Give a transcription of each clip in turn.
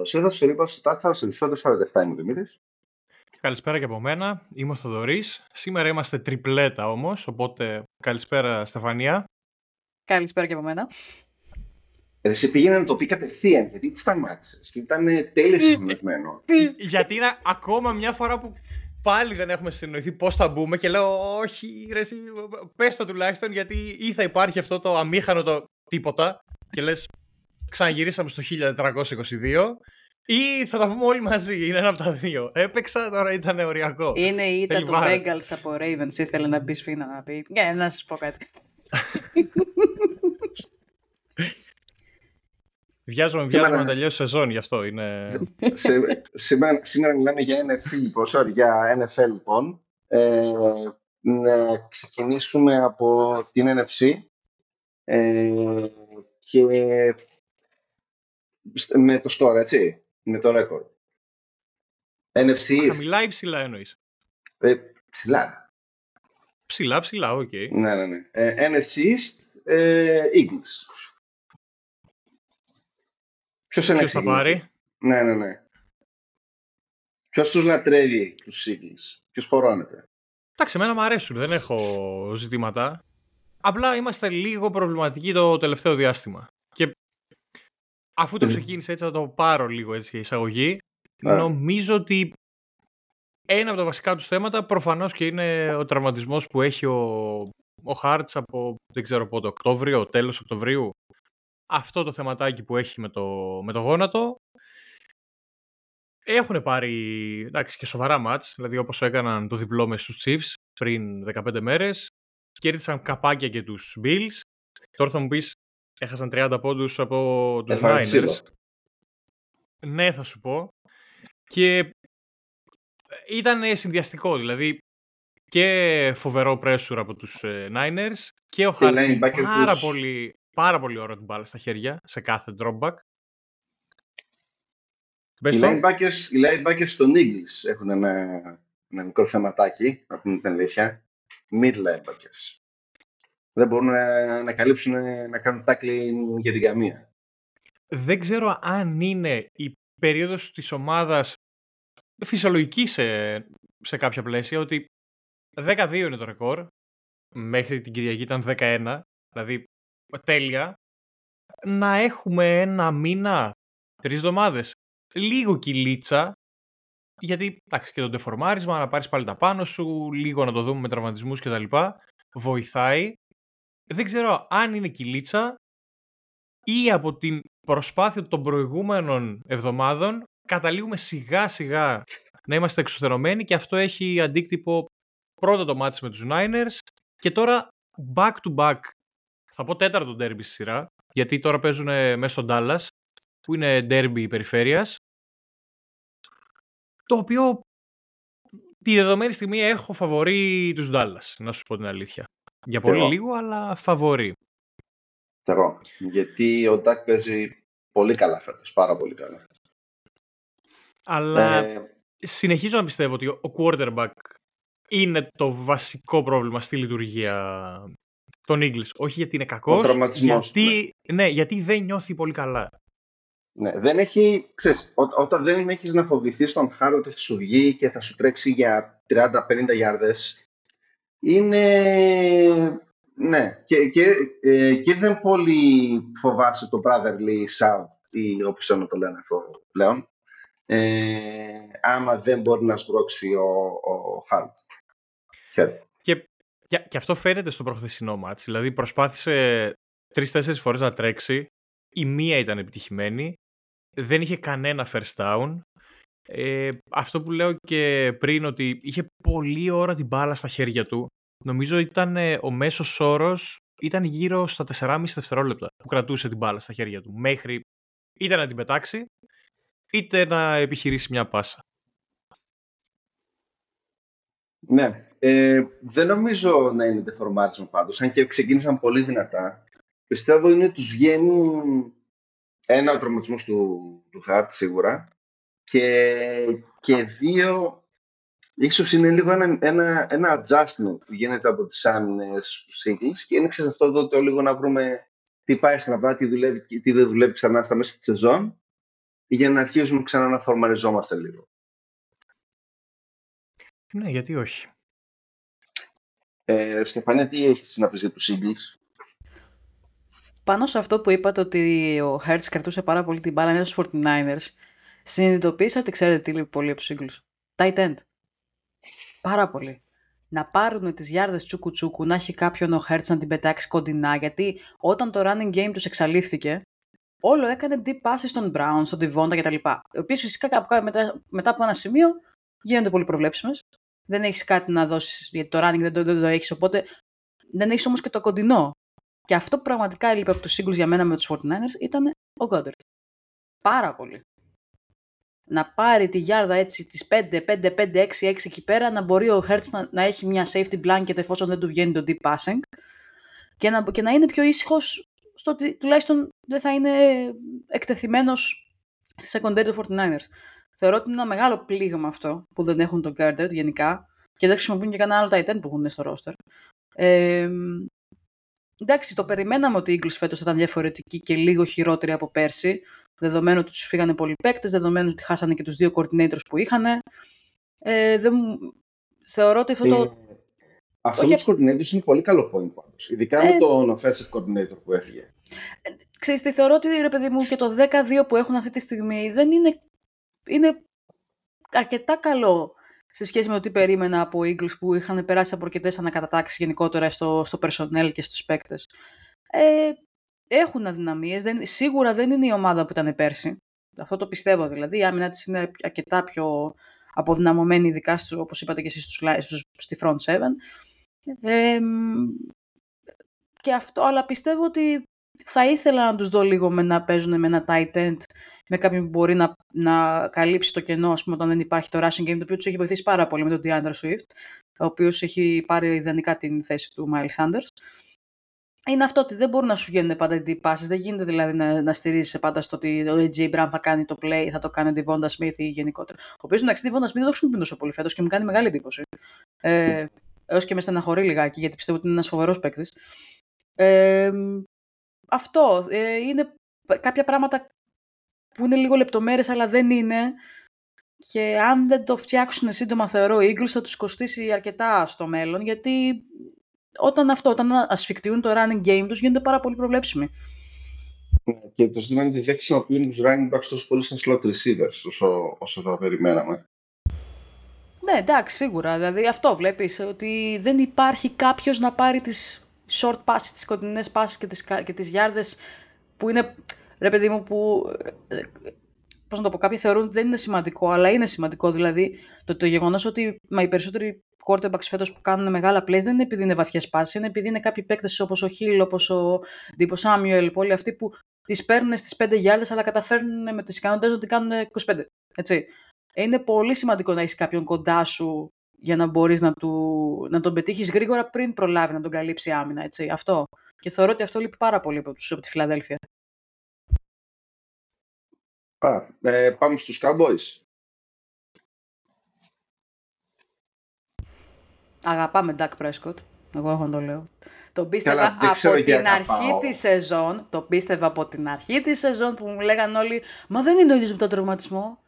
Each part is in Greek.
Καλώ ήρθατε στο Ρήπα στο Τάτσαρα στο επεισόδιο 47. Είμαι ο Δημήτρης. Καλησπέρα και από μένα. Είμαι ο Θοδωρής. Σήμερα είμαστε τριπλέτα όμως, οπότε καλησπέρα Στεφανία. Καλησπέρα και από μένα. Εσύ πήγαινε να το πει κατευθείαν, γιατί τι σταμάτησες. Ήταν τέλειος συντονισμένο. γιατί είναι ακόμα μια φορά που πάλι δεν έχουμε συνοηθεί πώς θα μπούμε και λέω όχι ρε εσύ, πες το τουλάχιστον γιατί ή θα υπάρχει αυτό το αμήχανο το τίποτα και λες ξαναγυρίσαμε στο 1422 ή θα τα πούμε όλοι μαζί. Είναι ένα από τα δύο. Έπαιξα, τώρα ήταν οριακό. Είναι η ήττα του Bengals από Ravens. Ήθελε να μπει σφίνα να πει. Ναι, να σας πω κάτι. Βιάζομαι, βιάζομαι να τελειώσει σεζόν γι' αυτό. Είναι... σήμερα, σήμερα μιλάμε για NFC λοιπόν, sorry, για NFL λοιπόν. Ε, να ξεκινήσουμε από την NFC ε, και με το score, έτσι, με το record. NFC Χαμηλά ή ψηλά εννοείς; Ε, ψηλά. Ψηλά, ψηλά, OK. Okay. Ναι, ναι, ναι. Ε, NFC East, ε, Eagles. Ποιος, Ποιος θα πάρει; Ναι, ναι, ναι. Ποιος τους λατρεύει τους Eagles; Ποιος φορώνεται; Εντάξει, εμένα μου αρέσουν. Δεν έχω ζητήματα. Απλά είμαστε λίγο προβληματικοί το τελευταίο διάστημα. Και αφού το ξεκίνησε έτσι, θα το πάρω λίγο έτσι εισαγωγή. Νομίζω ότι ένα από τα βασικά τους θέματα προφανώς και είναι ο τραυματισμός που έχει ο, ο Χάρτς από δεν ξέρω πότε, Οκτώβριο, τέλος Οκτωβρίου. Αυτό το θεματάκι που έχει με το, με το γόνατο. Έχουν πάρει εντάξει, και σοβαρά μάτς, δηλαδή όπως έκαναν το διπλό με στους Chiefs πριν 15 μέρες. Κέρδισαν καπάκια και τους Bills. Τώρα θα μου πεις, έχασαν 30 πόντους από τους Niners. Ναι, θα σου πω. Και ήταν συνδυαστικό, δηλαδή και φοβερό pressure από τους ε, Niners και ο Χάρτς πάρα, τους... πολύ, πάρα πολύ ώρα την μπάλα στα χέρια σε κάθε dropback. Οι linebackers, οι linebackers των Eagles έχουν ένα, ένα μικρό θεματάκι, να πούμε την αλήθεια. Mid linebackers. Δεν μπορούν να, να καλύψουν, να κάνουν tackling για την καμία. Δεν ξέρω αν είναι η περίοδος της ομάδας φυσιολογική σε, σε κάποια πλαίσια ότι 12 είναι το ρεκόρ. Μέχρι την Κυριακή ήταν 11. Δηλαδή τέλεια. Να έχουμε ένα μήνα, τρεις εβδομάδες, λίγο κυλίτσα. Γιατί εντάξει και το ντεφορμάρισμα, να πάρεις πάλι τα πάνω σου, λίγο να το δούμε με τραυματισμούς κτλ. Βοηθάει. Δεν ξέρω αν είναι κυλίτσα ή από την προσπάθεια των προηγούμενων εβδομάδων καταλήγουμε σιγά σιγά να είμαστε εξουθενωμένοι και αυτό έχει αντίκτυπο πρώτα το μάτι με τους Niners και τώρα back to back. Θα πω τέταρτο derby στη σειρά γιατί τώρα παίζουν μέσα στον Dallas που είναι derby περιφέρειας το οποίο τη δεδομένη στιγμή έχω φαβορεί τους Dallas να σου πω την αλήθεια για πολύ λίγο αλλά φαβορεί εγώ γιατί ο Ντάκ παίζει πολύ καλά φέτος πάρα πολύ καλά αλλά ε... συνεχίζω να πιστεύω ότι ο quarterback είναι το βασικό πρόβλημα στη λειτουργία των Eagles. Όχι γιατί είναι κακός, γιατί, ναι. ναι. γιατί δεν νιώθει πολύ καλά. Ναι, δεν έχει, ξέρεις, ό, όταν δεν έχεις να φοβηθείς τον χάρο ότι θα σου βγει και θα σου τρέξει για 30-50 γιάρδες, είναι, ναι, και, και, ε, και δεν πολύ φοβάσαι το brotherly shove ή όπως να το λένε αυτό πλέον ε, άμα δεν μπορεί να σπρώξει ο, ο Χάλτ. Και, και, αυτό φαίνεται στο προχθεσινό μάτς. Δηλαδή προσπάθησε τρει-τέσσερι φορές να τρέξει. Η μία ήταν επιτυχημένη. Δεν είχε κανένα first down. Ε, αυτό που λέω και πριν ότι είχε πολλή ώρα την μπάλα στα χέρια του. Νομίζω ήταν ε, ο μέσος όρος ήταν γύρω στα 4,5 δευτερόλεπτα που κρατούσε την μπάλα στα χέρια του. Μέχρι είτε να την πετάξει είτε να επιχειρήσει μια πάσα. Ναι. Ε, δεν νομίζω να είναι τεφορμάρισμα πάντως, αν και ξεκίνησαν πολύ δυνατά. Πιστεύω είναι τους βγαίνουν ένα ο τραυματισμός του, του Χαρτ σίγουρα και, και δύο ίσως είναι λίγο ένα, ένα, ένα adjustment που γίνεται από τις άμυνες στους Eagles και είναι σε αυτό εδώ το λίγο να βρούμε τι πάει στραβά, τι, δουλεύει, τι δεν δουλεύει ξανά στα μέσα της σεζόν για να αρχίσουμε ξανά να φορμαριζόμαστε λίγο. Ναι, γιατί όχι. Ε, Στεφανία, τι έχεις να πεις για τους Eagles? Πάνω σε αυτό που είπατε ότι ο Hertz κρατούσε πάρα πολύ την μπάλα μέσα στους 49ers, συνειδητοποίησα ότι ξέρετε τι λείπει πολύ από τους Eagles. Tight end. Πάρα πολύ. Να πάρουν τις γιάρδες τσούκου τσούκου, να έχει κάποιον ο Hertz να την πετάξει κοντινά, γιατί όταν το running game τους εξαλείφθηκε, όλο έκανε deep passes στον Brown, στον Devonta κτλ. Οι οποίες φυσικά μετά, μετά από ένα σημείο γίνονται πολύ προβλέψιμες. Δεν έχεις κάτι να δώσεις, γιατί το running δεν το, δεν το έχεις, οπότε δεν έχεις όμως και το κοντινό. Και αυτό που πραγματικά έλειπε από τους Eagles για μένα με τους 49ers ήταν ο Goddard. Πάρα πολύ. Να πάρει τη γιάρδα έτσι τις 5, 5, 5, 6, 6 εκεί πέρα, να μπορεί ο Hertz να, να έχει μια safety blanket εφόσον δεν του βγαίνει το deep passing και να, και να είναι πιο ήσυχος στο ότι τουλάχιστον δεν θα είναι εκτεθειμένος στη secondary του 49ers. Θεωρώ ότι είναι ένα μεγάλο πλήγμα αυτό που δεν έχουν τον Gardner γενικά και δεν χρησιμοποιούν και κανένα άλλο Titan που έχουν στο roster. Ε, εντάξει, το περιμέναμε ότι οι Eagles φέτος θα ήταν διαφορετικοί και λίγο χειρότεροι από πέρσι, δεδομένου ότι τους φύγανε πολλοί παίκτες, δεδομένου ότι χάσανε και τους δύο coordinators που είχαν. Ε, δεν... Θεωρώ ότι αυτό το... Ε, αυτό με τους coordinators είναι πολύ καλό point πάντως, ειδικά ε... με τον offensive coordinator που έφυγε. Ε, ξέρεις τι, θεωρώ ότι ρε παιδί μου και το 10-2 που έχουν αυτή τη στιγμή δεν είναι, είναι αρκετά καλό σε σχέση με το τι περίμενα από Eagles που είχαν περάσει από αρκετές ανακατατάξεις γενικότερα στο, στο personnel και στους παίκτες. Ε, έχουν αδυναμίες, δεν, σίγουρα δεν είναι η ομάδα που ήταν πέρσι. Αυτό το πιστεύω δηλαδή. Η άμυνα της είναι αρκετά πιο αποδυναμωμένη, ειδικά στους, όπως είπατε και εσείς στους, στη front seven. Ε, και αυτό, αλλά πιστεύω ότι θα ήθελα να τους δω λίγο με να παίζουν με ένα tight end, με κάποιον που μπορεί να, να καλύψει το κενό, ας πούμε, όταν δεν υπάρχει το rushing game, το οποίο τους έχει βοηθήσει πάρα πολύ με τον DeAndre Swift, ο οποίος έχει πάρει ιδανικά την θέση του Miles Sanders. Είναι αυτό ότι δεν μπορούν να σου γίνουν πάντα οι deep passes. Δεν γίνεται δηλαδή να, να στηρίζει πάντα στο ότι ο AJ Brown θα κάνει το play, θα το κάνει ο Devonta Smith ή γενικότερα. Ο οποίος εντάξει, Devonta Smith δεν το χρησιμοποιεί τόσο πολύ φέτος και μου κάνει μεγάλη εντύπωση. Ε, Έως και με στεναχωρεί λιγάκι, γιατί πιστεύω ότι είναι ένας φοβερός παίκτης. Ε, αυτό. Ε, είναι κάποια πράγματα που είναι λίγο λεπτομέρειες αλλά δεν είναι και αν δεν το φτιάξουν σύντομα θεωρώ οι Eagles θα τους κοστίσει αρκετά στο μέλλον γιατί όταν αυτό, όταν ασφικτιούν το running game τους γίνονται πάρα πολύ προβλέψιμοι. Ναι, και το ζήτημα είναι ότι δεν χρησιμοποιούν τους running backs τόσο πολύ σαν slot receivers όσο, όσο θα περιμέναμε. Ναι, εντάξει, σίγουρα. Δηλαδή αυτό βλέπεις, ότι δεν υπάρχει κάποιος να πάρει τις short passes, τις κοντινές passes και τις, και τις γιάρδες που είναι, ρε παιδί μου, που ε, πώς να το πω, κάποιοι θεωρούν ότι δεν είναι σημαντικό, αλλά είναι σημαντικό. Δηλαδή, το, το γεγονός ότι μα οι περισσότεροι quarterbacks φέτος που κάνουν μεγάλα plays δεν είναι επειδή είναι βαθιές πάσεις, είναι επειδή είναι κάποιοι παίκτες όπως ο Χίλ, όπως ο Ντίπο Σάμιουελ, όλοι αυτοί που τις παίρνουν στις 5 γιάρδε, αλλά καταφέρνουν με τις ικανότητες ότι κάνουν 25. Έτσι. Είναι πολύ σημαντικό να έχεις κάποιον κοντά σου για να μπορείς να, του, να τον πετύχεις γρήγορα πριν προλάβει να τον καλύψει άμυνα. Έτσι. Αυτό. Και θεωρώ ότι αυτό λείπει πάρα πολύ από, τους, από τη Φιλαδέλφια. Α, ε, πάμε στους Cowboys. Αγαπάμε Dak Prescott. Εγώ έχω να το λέω. Το πίστευα από την αρχή της σεζόν. Το πίστευα από την αρχή της σεζόν που μου λέγανε όλοι Μα δεν είναι ο ίδιος με τον τραυματισμό.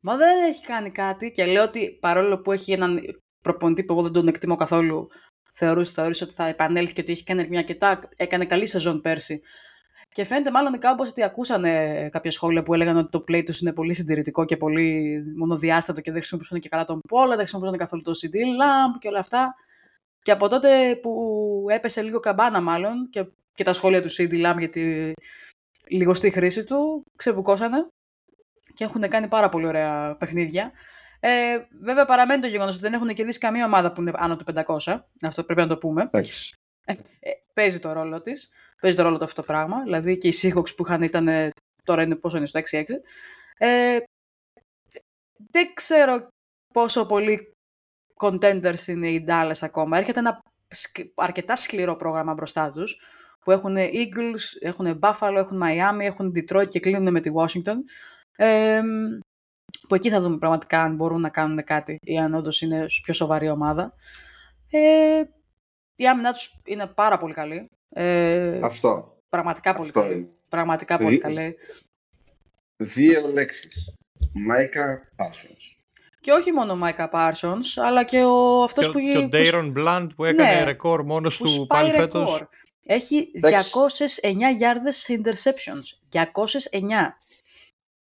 Μα δεν έχει κάνει κάτι. Και λέω ότι παρόλο που έχει έναν προπονητή που εγώ δεν τον εκτιμώ καθόλου, θεωρούσε, θεωρούσε ότι θα επανέλθει και ότι έχει κάνει μια και έκανε καλή σεζόν πέρσι. Και φαίνεται μάλλον οι Cowboys ότι ακούσανε κάποια σχόλια που έλεγαν ότι το play τους είναι πολύ συντηρητικό και πολύ μονοδιάστατο και δεν χρησιμοποιούσαν και καλά τον Πόλα, δεν χρησιμοποιούσαν καθόλου το CD Lamp και όλα αυτά. Και από τότε που έπεσε λίγο καμπάνα μάλλον και, και τα σχόλια του CD Lamp για τη λιγοστή χρήση του, ξεπουκώσανε και έχουν κάνει πάρα πολύ ωραία παιχνίδια. Ε, βέβαια παραμένει το γεγονός ότι δεν έχουν κερδίσει καμία ομάδα που είναι άνω του 500. Αυτό πρέπει να το πούμε. Ε, παίζει το ρόλο της. Παίζει το ρόλο του αυτό το πράγμα. Δηλαδή και οι Seahawks που είχαν ήταν. Τώρα είναι πόσο είναι στο 6-6. Ε, δεν ξέρω πόσο πολύ contenders είναι οι Dallas ακόμα. Έρχεται ένα αρκετά σκληρό πρόγραμμα μπροστά τους. Που έχουν Eagles, έχουν Buffalo, έχουν Miami, έχουν Detroit και κλείνουν με τη Washington. Ε, που εκεί θα δούμε πραγματικά αν μπορούν να κάνουν κάτι ή αν όντως είναι πιο σοβαρή ομάδα. Ε, η άμυνά τους είναι πάρα πολύ καλή. Ε, Αυτό. Πραγματικά πολύ καλή. Πραγματικά πολύ καλή. Δύο λέξεις. Μάικα Parsons. Και όχι μόνο Μάικα Parsons, αλλά και ο αυτός και, που... Και ο Ντέιρον Μπλαντ που έκανε ναι, ρεκόρ μόνος του πάλι φέτος. Έχει 209 γιάρδες σε interceptions. 209.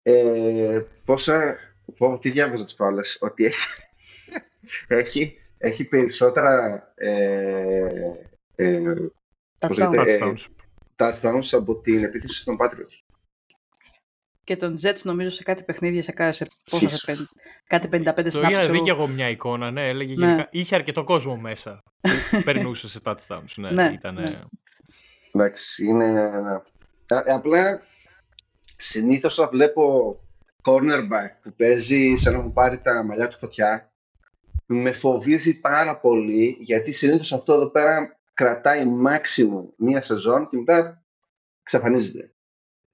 Ε, πόσα... Πω, τι διάβαζα τις πάλες. Ότι έχει, έχει, έχει περισσότερα ε, ε, touchdowns. touchdowns από την επίθεση των Patriots και τον Jets νομίζω σε κάτι παιχνίδια σε, σε, πόσα, σε κάτι 55 snaps. Το είχα δει και εγώ μια εικόνα, ναι, έλεγε ναι. Γενικά, είχε αρκετό κόσμο μέσα περνούσε σε touchdowns, ναι, ναι, ήτανε... ναι. Εντάξει, είναι... Ε, απλά συνήθως θα βλέπω cornerback που παίζει σαν να μου πάρει τα μαλλιά του φωτιά με φοβίζει πάρα πολύ γιατί συνήθως αυτό εδώ πέρα κρατάει maximum μία σεζόν και μετά ξαφανίζεται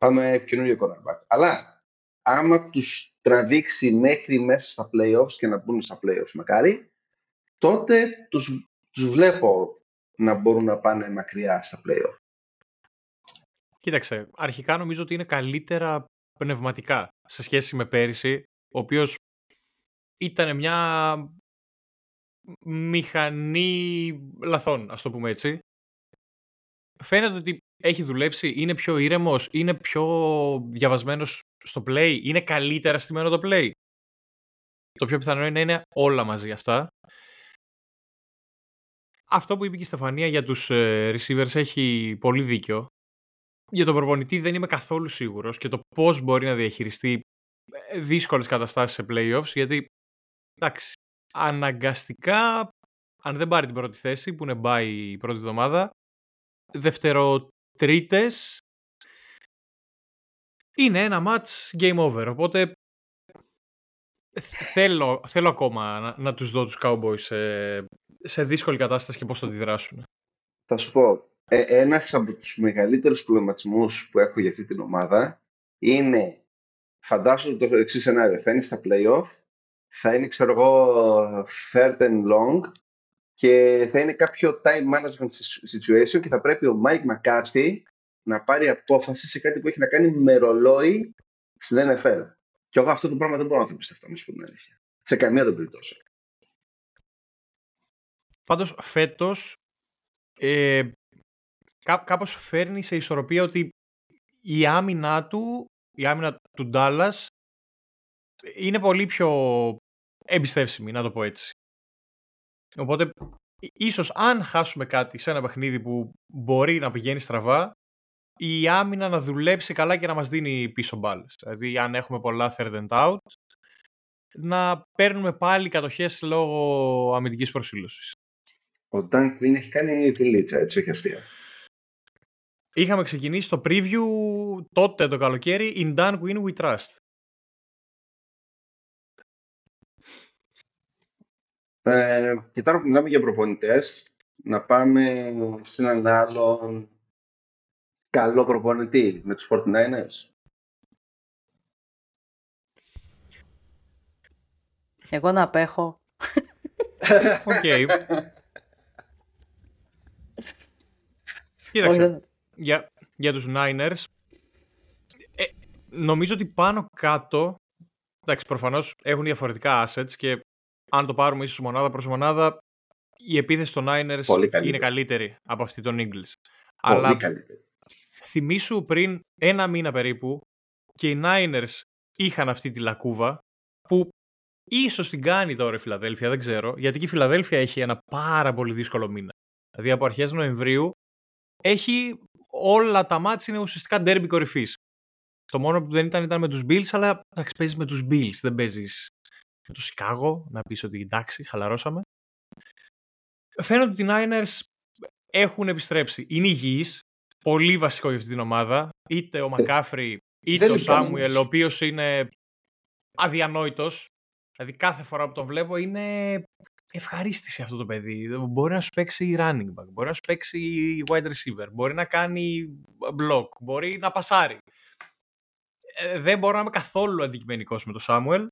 πάμε καινούριο cornerback. Αλλά άμα τους τραβήξει μέχρι μέσα στα playoffs και να μπουν στα playoffs μακάρι, τότε τους, τους βλέπω να μπορούν να πάνε μακριά στα playoffs. Κοίταξε, αρχικά νομίζω ότι είναι καλύτερα πνευματικά σε σχέση με πέρυσι, ο οποίος ήταν μια μηχανή λαθών, ας το πούμε έτσι. Φαίνεται ότι έχει δουλέψει, είναι πιο ήρεμος, είναι πιο διαβασμένος στο play, είναι καλύτερα στημένο το play. Το πιο πιθανό είναι να είναι όλα μαζί αυτά. Αυτό που είπε και η Στεφανία για τους ε, receivers έχει πολύ δίκιο. Για τον προπονητή δεν είμαι καθόλου σίγουρος και το πώς μπορεί να διαχειριστεί ε, δύσκολες καταστάσεις σε playoffs γιατί εντάξει, αναγκαστικά αν δεν πάρει την πρώτη θέση που είναι bye η πρώτη εβδομάδα δευτερο τρίτες είναι ένα match game over. Οπότε θέλω, θέλω ακόμα να, να τους δω τους Cowboys σε, σε δύσκολη κατάσταση και πώς θα αντιδράσουν. Θα σου πω, ε, ένας από τους μεγαλύτερους προβληματισμούς που έχω για αυτή την ομάδα είναι, φαντάσου το εξής σενάριο, θα είναι στα playoff, θα είναι ξέρω εγώ third and long και θα είναι κάποιο time management situation και θα πρέπει ο Mike McCarthy να πάρει απόφαση σε κάτι που έχει να κάνει με ρολόι στην NFL. Και εγώ αυτό το πράγμα δεν μπορώ να το πιστευτώ, να σου πω την αλήθεια. Σε καμία των περιπτώσεων. Πάντως φέτος ε, κά, κάπως φέρνει σε ισορροπία ότι η άμυνα του, η άμυνα του Ντάλλας είναι πολύ πιο εμπιστεύσιμη, να το πω έτσι. Οπότε, ίσως αν χάσουμε κάτι σε ένα παιχνίδι που μπορεί να πηγαίνει στραβά, η άμυνα να δουλέψει καλά και να μας δίνει πίσω μπάλες. Δηλαδή, αν έχουμε πολλά third and out, να παίρνουμε πάλι κατοχές λόγω αμυντικής προσήλωσης. Ο Dan Quinn έχει κάνει δουλίτσα, έτσι, όχι αστεία. Είχαμε ξεκινήσει το preview τότε το καλοκαίρι In Dan Quinn We Trust. Ε, και τώρα που μιλάμε για προπονητές, να πάμε σε έναν άλλον καλό προπονητή με τους 49ers. Εγώ να απέχω. Οκ. Κοίταξε, για, για τους Niners, ε, νομίζω ότι πάνω κάτω, εντάξει, προφανώς έχουν διαφορετικά assets και αν το πάρουμε ίσως μονάδα προς μονάδα, η επίθεση των Niners είναι καλύτερη από αυτή των Eagles. Πολύ Αλλά καλύτερη θυμίσου πριν ένα μήνα περίπου και οι Niners είχαν αυτή τη λακκούβα που ίσως την κάνει τώρα η Φιλαδέλφια, δεν ξέρω, γιατί και η Φιλαδέλφια έχει ένα πάρα πολύ δύσκολο μήνα. Δηλαδή από αρχές Νοεμβρίου έχει όλα τα μάτια είναι ουσιαστικά ντέρμπι κορυφής. Το μόνο που δεν ήταν ήταν με τους Bills, αλλά εντάξει παίζεις με τους Bills, δεν παίζεις με το Σικάγο, να πεις ότι εντάξει, χαλαρώσαμε. Φαίνεται ότι οι Niners έχουν επιστρέψει. Είναι υγιείς, πολύ βασικό για αυτή την ομάδα. Είτε ο Μακάφρι, είτε ο Σάμουελ, ο οποίος είναι αδιανόητος. Δηλαδή κάθε φορά που τον βλέπω είναι ευχαρίστηση αυτό το παιδί. Μπορεί να σου παίξει running back, μπορεί να σου παίξει wide receiver, μπορεί να κάνει block, μπορεί να πασάρει. Ε, δεν μπορώ να είμαι καθόλου αντικειμενικός με τον Σάμουελ.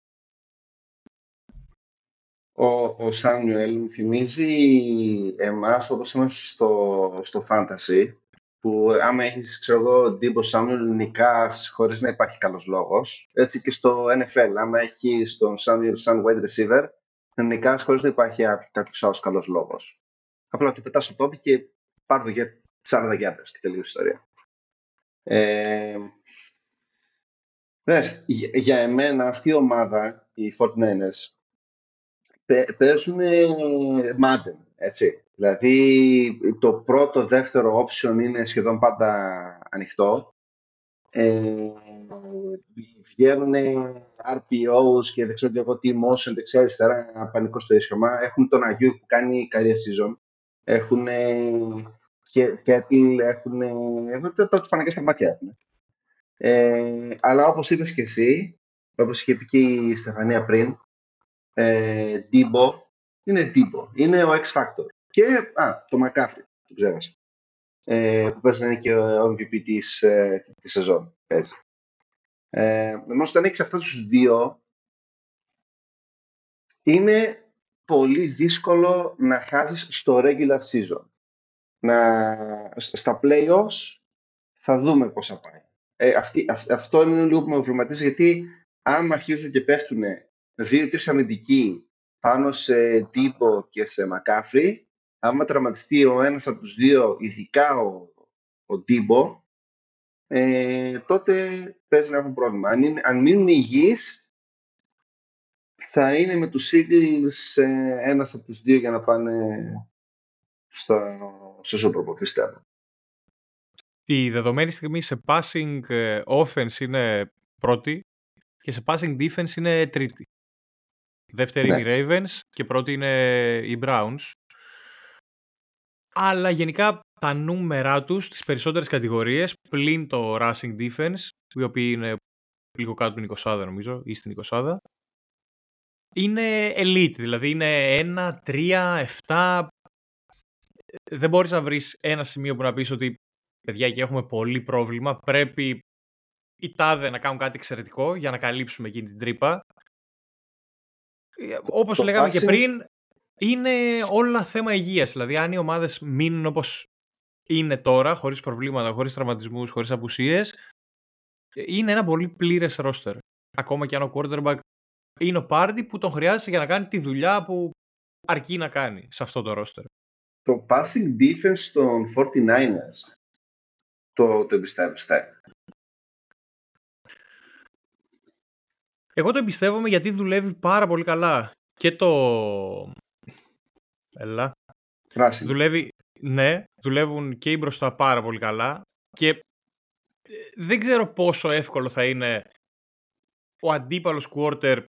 Ο, ο Σάμουελ θυμίζει εμάς όπως είμαστε στο, στο fantasy που άμα έχεις, ξέρω εγώ, Ντίμπο Σάμιουλ νικάς χωρίς να υπάρχει καλός λόγος. Έτσι και στο NFL, άμα έχεις τον Σάμιουλ σαν wide receiver, νικάς χωρίς να υπάρχει κάποιος άλλος καλός λόγος. Απλά ότι πετάς στο τόπι και πάρω για 40 γιάρδες και τελείως ιστορία. Ε, δες, για εμένα αυτή η ομάδα, οι 49ers, παίζουν Madden, έτσι. Δηλαδή το πρώτο, δεύτερο option είναι σχεδόν πάντα ανοιχτό. Ε, βγαίνουν RPOs και δεν ξέρω εγώ τι motion δεξιά αριστερά πανικό στο ίσιωμα. Έχουν τον Αγίου που κάνει career season. Έχουν Κέτλ, έχουν, έχουν το, το πάνε και στα μάτια έχουν. Ε, αλλά όπως είπες και εσύ, όπως είχε πει και η Στεφανία πριν, ε, Debo είναι Debo, είναι ο X Factor. Και α, το McCaffrey, το ξέχασα. Ε, που παίζει να είναι και ο MVP της, ε, της σεζόν. Παίζει. Ε, όμως όταν έχεις αυτούς τους δύο, είναι πολύ δύσκολο να χάσεις στο regular season. Να, στα playoffs θα δούμε πώς θα πάει. Ε, αυτή, αυτό είναι λίγο που με προβληματίζει γιατί αν αρχίζουν και πέφτουν δύο-τρει αμυντικοί πάνω σε Τύπο και σε Μακάφρι, άμα τραυματιστεί ο ένας από τους δύο, ειδικά ο, ο Τύπο, ε, τότε παίζει να έχουν πρόβλημα. Αν, είναι, αν μείνουν υγιείς, θα είναι με τους Eagles ε, ένας από τους δύο για να πάνε στο, στο Super Bowl, πιστεύω. Τη δεδομένη στιγμή σε passing ε, offense είναι πρώτη και σε passing defense είναι τρίτη. Δεύτερη είναι οι ναι. Ravens και πρώτη είναι οι Browns. Αλλά γενικά τα νούμερά τους στις περισσότερες κατηγορίες πλην το rushing defense, οι οποίοι είναι λίγο κάτω από την 20 νομίζω ή στην 20 είναι elite, δηλαδή είναι 1, 3, 7. Δεν μπορείς να βρεις ένα σημείο που να πεις ότι παιδιά και έχουμε πολύ πρόβλημα, πρέπει οι τάδε να κάνουν κάτι εξαιρετικό για να καλύψουμε εκείνη την τρύπα όπως λέγαμε και πριν, είναι όλα θέμα υγείας. Δηλαδή, αν οι ομάδες μείνουν όπως είναι τώρα, χωρίς προβλήματα, χωρίς τραυματισμούς, χωρίς απουσίες, είναι ένα πολύ πλήρες ρόστερ. Ακόμα και αν ο quarterback είναι ο Πάρντι που τον χρειάζεται για να κάνει τη δουλειά που αρκεί να κάνει σε αυτό το ρόστερ. Το passing defense των 49ers το, το εμπιστεύεστε. Εγώ το εμπιστεύομαι γιατί δουλεύει πάρα πολύ καλά. Και το... Έλα. Δουλεύει... Ναι, δουλεύουν και οι μπροστά πάρα πολύ καλά. Και ε, δεν ξέρω πόσο εύκολο θα είναι ο αντίπαλος quarter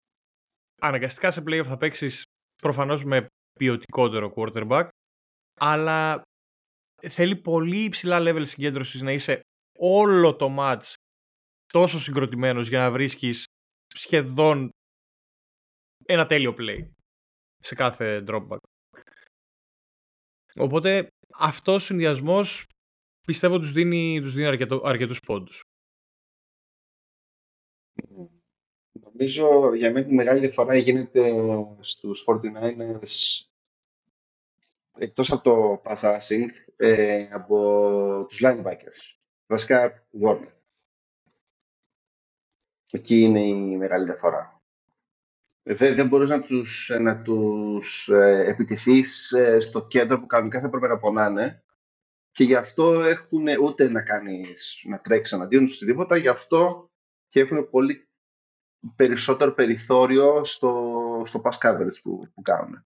αναγκαστικά σε playoff θα παίξεις προφανώς με ποιοτικότερο quarterback αλλά θέλει πολύ υψηλά level συγκέντρωσης να είσαι όλο το match τόσο συγκροτημένος για να βρίσκεις σχεδόν ένα τέλειο play σε κάθε dropback. Οπότε αυτός ο συνδυασμός πιστεύω τους δίνει, τους δίνει αρκετό, αρκετούς πόντους. Νομίζω για μένα τη μεγάλη διαφορά γίνεται στους 49ers εκτός από το pass rushing ε, από τους linebackers. Βασικά Warner. Εκεί είναι η μεγάλη διαφορά. Δεν, δεν μπορείς να τους, να τους ε, επιτεθείς ε, στο κέντρο που κανονικά θα έπρεπε να πονάνε και γι' αυτό έχουν ούτε να κάνεις, να τρέξεις εναντίον τους τίποτα, γι' αυτό και έχουν πολύ περισσότερο περιθώριο στο, στο pass coverage που, που κάνουν.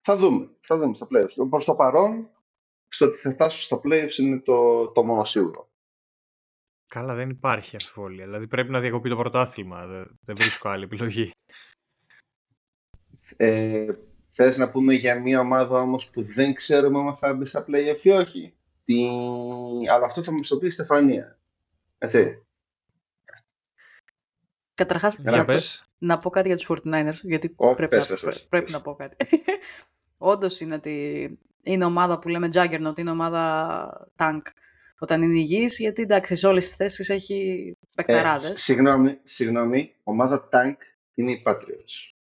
Θα δούμε, θα δούμε στα playoffs. Προς το παρόν, στο ότι θα φτάσουν στα playoffs είναι το, το μόνο σίγουρο. Καλά, δεν υπάρχει αμφιβολία. Δηλαδή πρέπει να διακοπεί το πρωτάθλημα. Δεν, δεν βρίσκω άλλη επιλογή. Ε, θες να πούμε για μια ομάδα όμως που δεν ξέρουμε αν θα μπει στα play ή όχι; Τι... Αλλά αυτό θα μου το πει η Στεφανία. Έτσι. Καταρχάς, να, να πω κάτι για τους 49ers, γιατί πρέπει, να, πρέπει να πω κάτι. Όντως είναι ότι είναι ομάδα που λέμε Juggernaut, είναι ομάδα tank όταν είναι υγιής, γιατί εντάξει, σε όλες τις θέσεις έχει παικταράδες. Ε, συγγνώμη, συγγνώμη, ομάδα tank είναι οι Patriots.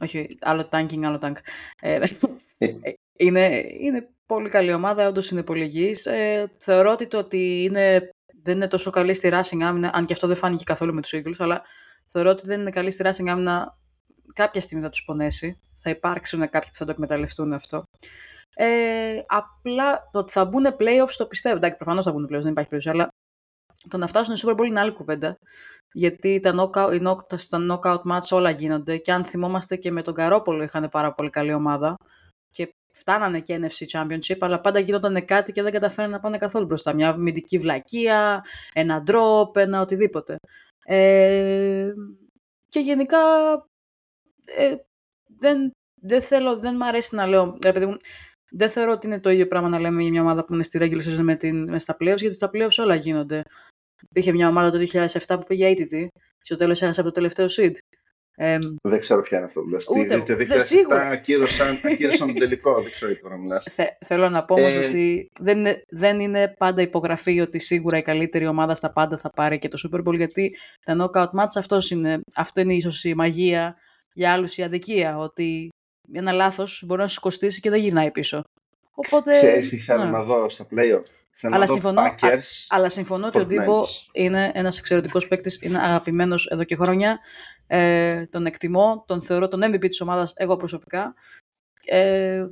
Όχι, άλλο tanking, άλλο tank. Ε, ε, είναι, είναι πολύ καλή ομάδα, όντως είναι πολύ Ε, θεωρώ ότι το ότι είναι, δεν είναι τόσο καλή στη Racing άμυνα, αν και αυτό δεν φάνηκε καθόλου με τους Eagles, αλλά θεωρώ ότι δεν είναι καλή στη Racing άμυνα κάποια στιγμή θα τους πονέσει. Θα υπάρξουν κάποιοι που θα το εκμεταλλευτούν αυτό. Ε, απλά το ότι θα μπουν playoffs το πιστεύω. Εντάξει, προφανώς θα μπουν playoffs, δεν υπάρχει περίπτωση, αλλά το να φτάσουν στο Super Bowl είναι άλλη κουβέντα. Γιατί τα knockout, στα knockout match όλα γίνονται και αν θυμόμαστε και με τον Καρόπολο είχαν πάρα πολύ καλή ομάδα και φτάνανε και NFC Championship, αλλά πάντα γίνονταν κάτι και δεν καταφέρανε να πάνε καθόλου μπροστά. Μια αμυντική βλακεία, ένα drop, ένα οτιδήποτε. Ε, και γενικά ε, δεν, δεν θέλω, δεν μου αρέσει να λέω, ρε παιδί μου, δεν θεωρώ ότι είναι το ίδιο πράγμα να λέμε για μια ομάδα που είναι στη regular season με, την, με στα playoffs, γιατί στα playoffs όλα γίνονται. Υπήρχε μια ομάδα το 2007 που πήγε αίτητη, στο τέλος έχασε από το τελευταίο seed. Ε, δεν ξέρω ποια είναι αυτό που λες. Το 2007 ακύρωσαν, ακύρωσαν τον τελικό, δεν ξέρω τι να Θε, θέλω να πω όμως ε... ότι δεν είναι, δεν είναι πάντα υπογραφή ότι σίγουρα η καλύτερη ομάδα στα πάντα θα πάρει και το Super Bowl, γιατί τα knockout match αυτός είναι, αυτό είναι ίσως η μαγεία για άλλους η αδικία, ότι ένα λάθος μπορεί να σου κοστίσει και δεν γυρνάει πίσω. Οπότε, Ξέρεις τι θέλω ναι. να δω στα playoff. Θέλω αλλά, συμφωνώ, α, αλλά συμφωνώ ότι ο Ντίμπο είναι ένας εξαιρετικός παίκτης, είναι αγαπημένος εδώ και χρόνια. Ε, τον εκτιμώ, τον θεωρώ τον MVP της ομάδας εγώ προσωπικά. Ε,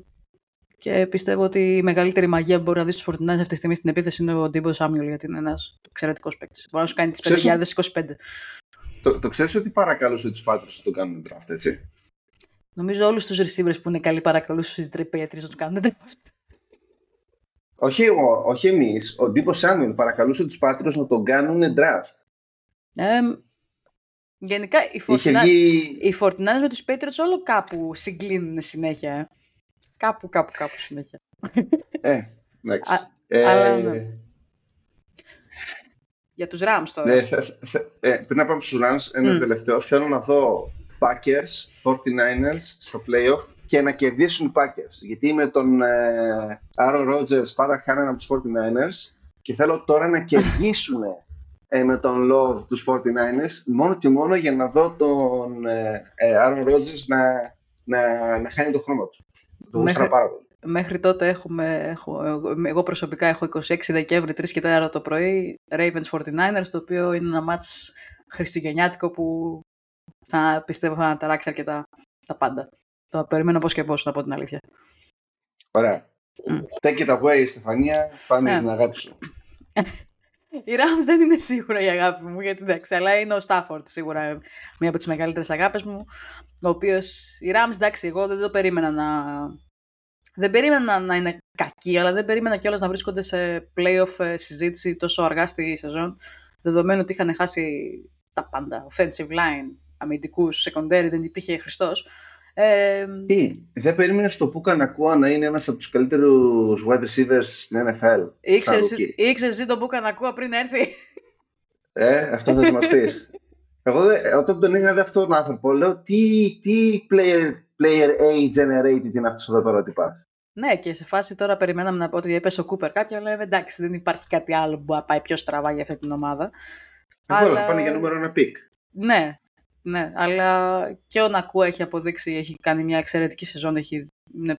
και πιστεύω ότι η μεγαλύτερη μαγεία που μπορεί να δεις στους Fortnite αυτή τη στιγμή στην επίθεση είναι ο Ντίμπο Σάμιουλ, γιατί είναι ένας εξαιρετικός παίκτης. Μπορεί να σου κάνει τις 5.025. Το, το ξέρεις ότι παρακαλούσε τους πάντρε να το κάνουν draft, έτσι; Νομίζω όλους τους receivers που είναι καλοί παρακαλούσαν του Patriots να τους κάνουν draft. Όχι, εγώ, όχι εμείς. Ο Ντύπο Σάμιον παρακαλούσε τους Patriots να τον κάνουν draft. Ε, γενικά οι Fortnite, βγει... με τους Patriots όλο κάπου συγκλίνουν συνέχεια. Ε. Κάπου, κάπου, κάπου συνέχεια. Ε, εντάξει. ε, αλλά, ναι. Για τους Rams τώρα. Ναι, ε, πριν να πάμε στους Rams, ένα mm. τελευταίο. Θέλω να δω Packers, 49ers στο playoff και να κερδίσουν οι Packers. Γιατί με τον ε, Aaron Rodgers πάντα χάνανε από τους 49ers και θέλω τώρα να κερδίσουν ε, με τον Love τους 49ers μόνο και μόνο για να δω τον ε, ε Aaron Rodgers να, να, να χάνει τον χρόνο του. Το μέχρι, πάρα πολύ. Μέχρι τότε έχουμε, έχω, εγώ προσωπικά έχω 26 Δεκέμβρη, 3 και 4 το πρωί, Ravens 49ers, το οποίο είναι ένα μάτς χριστουγεννιάτικο που θα πιστεύω θα αναταράξει αρκετά τα πάντα. Το περιμένω πώς και πώς, να πω την αλήθεια. Ωραία. Mm. Take it away, Στεφανία. Πάμε yeah. την αγάπη σου. Η Rams δεν είναι σίγουρα η αγάπη μου, γιατί εντάξει, αλλά είναι ο Στάφορντ σίγουρα μία από τις μεγαλύτερες αγάπες μου. Ο οποίος η Rams, εντάξει, εγώ δεν το περίμενα να. Δεν περίμενα να είναι κακή, αλλά δεν περίμενα κιόλας να βρίσκονται σε playoff ε, συζήτηση τόσο αργά στη σεζόν. Δεδομένου ότι είχαν χάσει τα πάντα. Offensive line, αμυντικούς, secondary, δεν υπήρχε Χριστός. Ε, Τι, δεν περίμενες το Πούκα Νακούα να είναι ένας από τους καλύτερους wide receivers στην NFL. Ήξερες εσύ το Πούκα Νακούα πριν έρθει; Ε, αυτό θα μας πεις. Εγώ όταν τον είδα αυτό τον άνθρωπο, λέω τι, τι player, player AI generated είναι αυτός εδώ πέρα ότι Ναι, και σε φάση τώρα περιμέναμε να πω ότι έπεσε ο Κούπερ Καπ, αλλά εντάξει, δεν υπάρχει κάτι άλλο που να πάει πιο στραβά για αυτή την ομάδα. Εγώ αλλά... θα πάνε για νούμερο ένα pick. Ναι, ναι, αλλά και ο Νακούα έχει αποδείξει, έχει κάνει μια εξαιρετική σεζόν, έχει, είναι